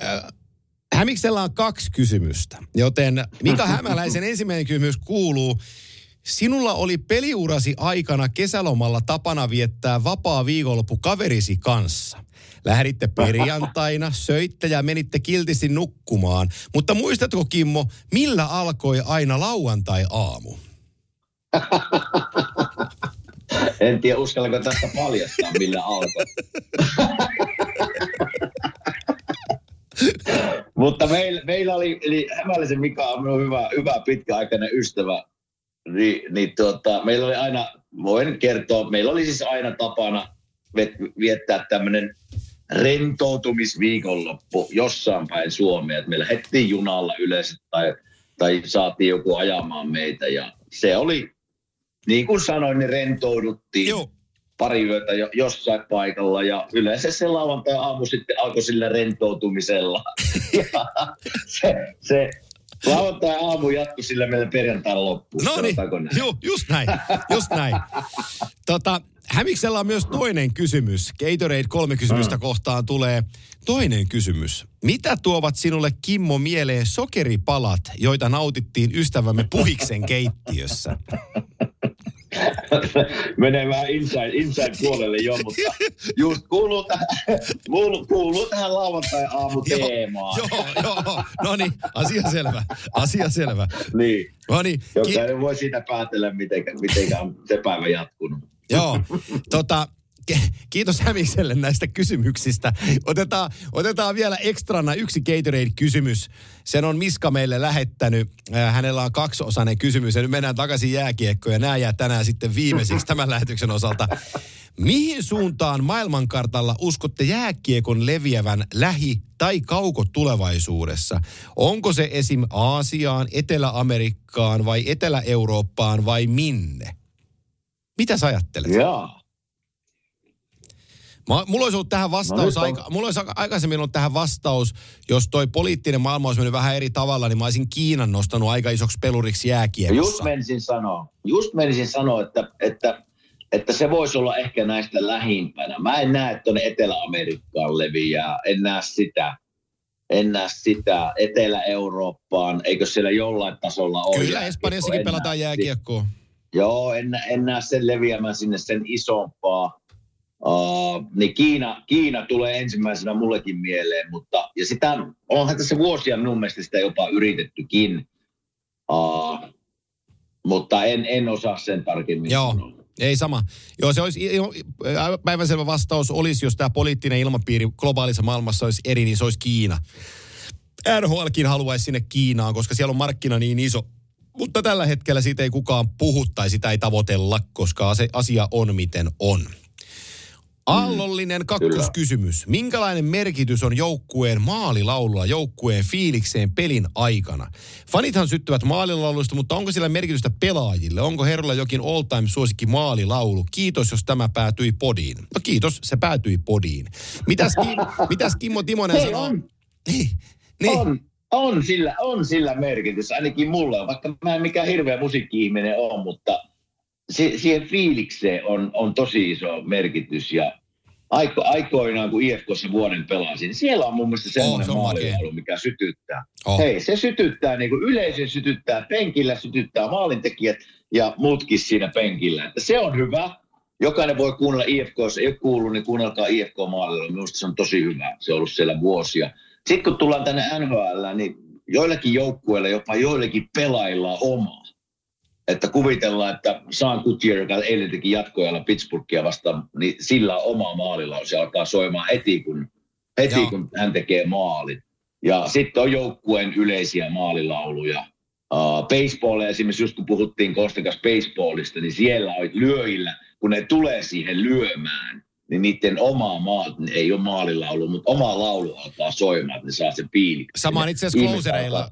äh, Hämiksellä on kaksi kysymystä, joten Mika Hämäläisen ensimmäinen kysymys kuuluu, Sinulla oli peliurasi aikana kesälomalla tapana viettää vapaa viikonloppu kaverisi kanssa. Lähditte perjantaina, söitte ja menitte kiltisti nukkumaan. Mutta muistatko Kimmo, millä alkoi aina lauantai-aamu? En tiedä, uskallanko tästä paljastaa, millä alkoi. Mutta meillä, meillä oli, eli Hämäläisen Mika on minun hyvä, hyvä pitkäaikainen ystävä. Ni, niin tuota, meillä oli aina, voin kertoa, meillä oli siis aina tapana viettää tämmöinen rentoutumisviikonloppu jossain päin Suomea. Että me lähdettiin junalla yleensä tai, tai saatiin joku ajamaan meitä. Ja se oli, niin kuin sanoin, niin rentouduttiin Joo. pari yötä jo, jossain paikalla. Ja yleensä se lauantai-aamu sitten alkoi sillä rentoutumisella. ja se, se lauantai-aamu jatkui sillä meillä perjantaina loppuun. No niin, joo, just näin, just näin. Tota, Hämiksellä on myös toinen kysymys. Gatorade kolme kysymystä Mm. kohtaan tulee toinen kysymys. Mitä tuovat sinulle Kimmo mieleen sokeripalat, joita nautittiin ystävämme Puhiksen keittiössä? Menee vähän inside, inside puolelle jo, mutta just kuuluu tähän, kuuluu, tähän lauantai-aamu teemaan. joo, joo. No niin, asia selvä. Asia selvä. Niin, No niin, ki- jokainen voi siitä päätellä, miten, miten on se päivä jatkunut. Joo, tota, kiitos Hämikselle näistä kysymyksistä. Otetaan, otetaan vielä ekstrana yksi Gatorade-kysymys. Sen on Miska meille lähettänyt. Äh, Hänellä on kaksiosainen kysymys ja nyt mennään takaisin jääkiekkoon ja nämä jää tänään sitten viimeisiksi tämän lähetyksen osalta. Mihin suuntaan maailmankartalla uskotte jääkiekon leviävän lähi- tai kaukotulevaisuudessa? Onko se esim. Aasiaan, Etelä-Amerikkaan vai Etelä-Eurooppaan vai minne? Mitä sä ajattelet? Jaa. Mä, mulla olisi ollut tähän vastaus, nyt on- aika, mulla olisi aika- aikaisemmin ollut tähän vastaus, jos toi poliittinen maailma olisi mennyt vähän eri tavalla, niin mä olisin Kiinan nostanut aika isoksi peluriksi Just jääkiekossa. menisin sanoa, just menisin sanoa, että, että, että se voisi olla ehkä näistä lähimpänä. Mä en näe, että tuonne Etelä-Amerikkaan leviää, en näe sitä. En näe sitä Etelä-Eurooppaan, eikö siellä jollain tasolla ole Kyllä? Espanjassakin pelataan jääkiekkoa. Joo, en, en näe sen leviämään sinne sen isompaa. Uh, niin Kiina, Kiina tulee ensimmäisenä mullekin mieleen, mutta ja sitä, onhan tässä vuosia minun mielestä sitä jopa yritettykin. Uh, mutta en, en osaa sen tarkemmin Joo. sanoa. Ei sama. Joo, se olisi, päivänselvä vastaus olisi, jos tämä poliittinen ilmapiiri globaalissa maailmassa olisi eri, niin se olisi Kiina. NHLkin haluaisi sinne Kiinaan, koska siellä on markkina niin iso. Mutta tällä hetkellä siitä ei kukaan puhu tai sitä ei tavoitella, koska se asia on miten on. Aallollinen kakkoskysymys. Minkälainen merkitys on joukkueen maalilaululla joukkueen fiilikseen pelin aikana? Fanithan syttyvät maalilauluista, mutta onko sillä merkitystä pelaajille? Onko herralla jokin all-time suosikki maalilaulu? Kiitos, jos tämä päätyi podiin. No kiitos, se päätyi podiin. Mitäs, Kim, mitäs Kimmo Timonen Hei, sanoo? on, Niin, niin. on, on, sillä, on sillä merkitys, ainakin mulle, vaikka mä en mikään hirveä musiikki-ihminen ole, mutta se, siihen fiilikseen on, on tosi iso merkitys ja aiko, aikoinaan, kun IFKssa vuoden pelasin, niin siellä on mun mielestä semmoinen se oh, makea. maalilaulu, mikä sytyttää. Oh. Hei, se sytyttää, niin kuin yleisö sytyttää, penkillä sytyttää maalintekijät ja muutkin siinä penkillä. Että se on hyvä. Jokainen voi kuunnella IFK, jos ei ole kuullut, niin kuunnelkaa IFK maalilla. Minusta se on tosi hyvä. Se on ollut siellä vuosia. Sitten kun tullaan tänne NHL, niin joillakin joukkueilla, jopa joillakin pelailla on oma. Että kuvitellaan, että Sean Goodyear, joka eilen teki jatkoajalla Pittsburghia vastaan, niin sillä oma maalilla. Se alkaa soimaan heti, kun, heti Joo. kun hän tekee maalin. Ja sitten on joukkueen yleisiä maalilauluja. Uh, baseball esimerkiksi, just kun puhuttiin Kostikas baseballista, niin siellä on lyöjillä, kun ne tulee siihen lyömään, niin niiden oma maa, ei ole maalilaulu, mutta oma laulu alkaa soimaan, että ne saa sen piili. Sama on itse asiassa closereilla.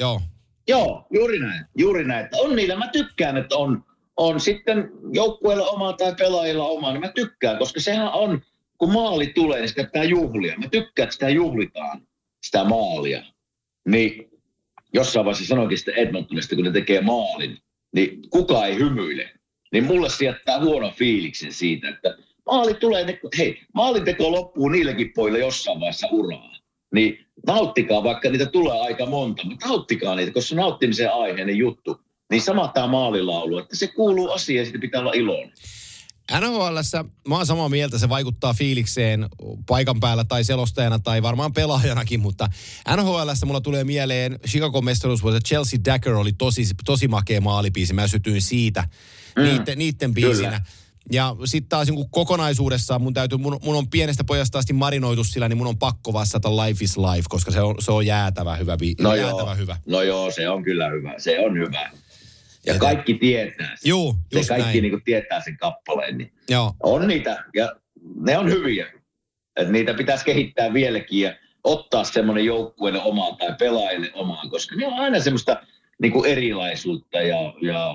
Joo. Joo, juuri näin. Juuri näin. Että on niillä, mä tykkään, että on, on sitten joukkueella oma tai pelaajilla oma, niin mä tykkään, koska sehän on, kun maali tulee, niin sitä pitää juhlia. Mä tykkään, että sitä juhlitaan, sitä maalia. Niin jossain vaiheessa sanoinkin sitä Edmontonista, kun ne tekee maalin, niin kukaan ei hymyile. Niin mulle se jättää huonon fiiliksen siitä, että maali tulee, ne, hei, maalinteko loppuu niillekin poille jossain vaiheessa uraa. Niin nauttikaa, vaikka niitä tulee aika monta, mutta nauttikaa niitä, koska se on nauttimisen aiheinen juttu. Niin sama tämä maalilaulu, että se kuuluu asiaan ja siitä pitää olla iloinen. NHLssä mä oon samaa mieltä, se vaikuttaa fiilikseen paikan päällä tai selostajana tai varmaan pelaajanakin, mutta NHLssä mulla tulee mieleen Chicago mestaruusvuosi, Chelsea Dagger oli tosi, tosi makea maalipiisi, mä sytyin siitä mm, niiden, niiden biisinä. kyllä. Ja sitten taas niin kokonaisuudessaan mun täytyy, mun, mun on pienestä pojasta asti marinoitu sillä, niin mun on pakko vastata Life is Life, koska se on, se on jäätävä hyvä, bi- No jäätävä joo, hyvä. no joo, se on kyllä hyvä, se on hyvä. Ja Ja- kaikki tietää sen. Juu, Se kaikki näin. niin tietää sen kappaleen. Niin Joo. on niitä, ja ne on hyviä. Et niitä pitäisi kehittää vieläkin ja ottaa semmoinen joukkueelle omaan tai pelaajille omaan, koska ne on aina semmoista niin kuin erilaisuutta ja, ja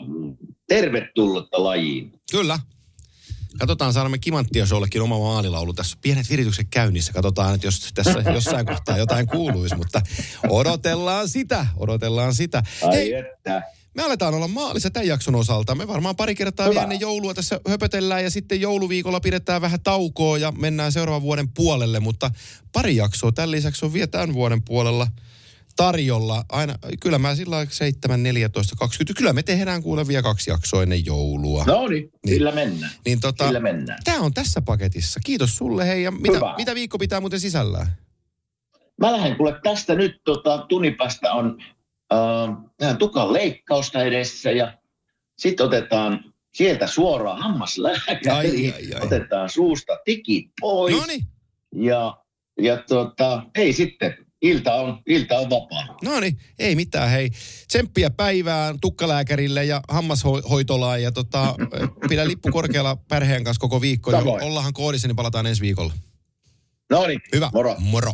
tervetullutta lajiin. Kyllä. Katsotaan, saadaanko Kimanttia Showllekin oma maalilaulu. Tässä on pienet viritykset käynnissä. Katsotaan, että jos tässä jossain kohtaa jotain kuuluisi, mutta odotellaan sitä, odotellaan sitä. Ai Hei, että. me aletaan olla maalissa tämän jakson osalta. Me varmaan pari kertaa Hyvä. vielä ennen joulua tässä höpötellään ja sitten jouluviikolla pidetään vähän taukoa ja mennään seuraavan vuoden puolelle, mutta pari jaksoa tämän lisäksi on vielä tämän vuoden puolella tarjolla. Aina, kyllä mä sillä lailla 7, 14, 20, kyllä me tehdään kuule vielä kaksi jaksoa ennen joulua. No niin, sillä mennään. Niin tota, Sillä mennään. Tämä on tässä paketissa. Kiitos sulle hei. Ja mitä, Hyvä. mitä viikko pitää muuten sisällään? Mä lähden kuule tästä nyt tota, tunnin päästä on äh, tähän tukan leikkausta edessä ja sitten otetaan sieltä suoraan hammaslääkäri. Otetaan suusta tikit pois. No niin, Ja, ja tota, ei sitten, ilta on, ilta on vapaa. no niin, ei mitään hei. Tsemppiä päivään tukkalääkärille ja hammashoitolaan ja tota, pidä lippu korkealla perheen kanssa koko viikko. Samoin. ollaanhan koodissa, niin palataan ensi viikolla. No niin, Hyvä. moro. Moro.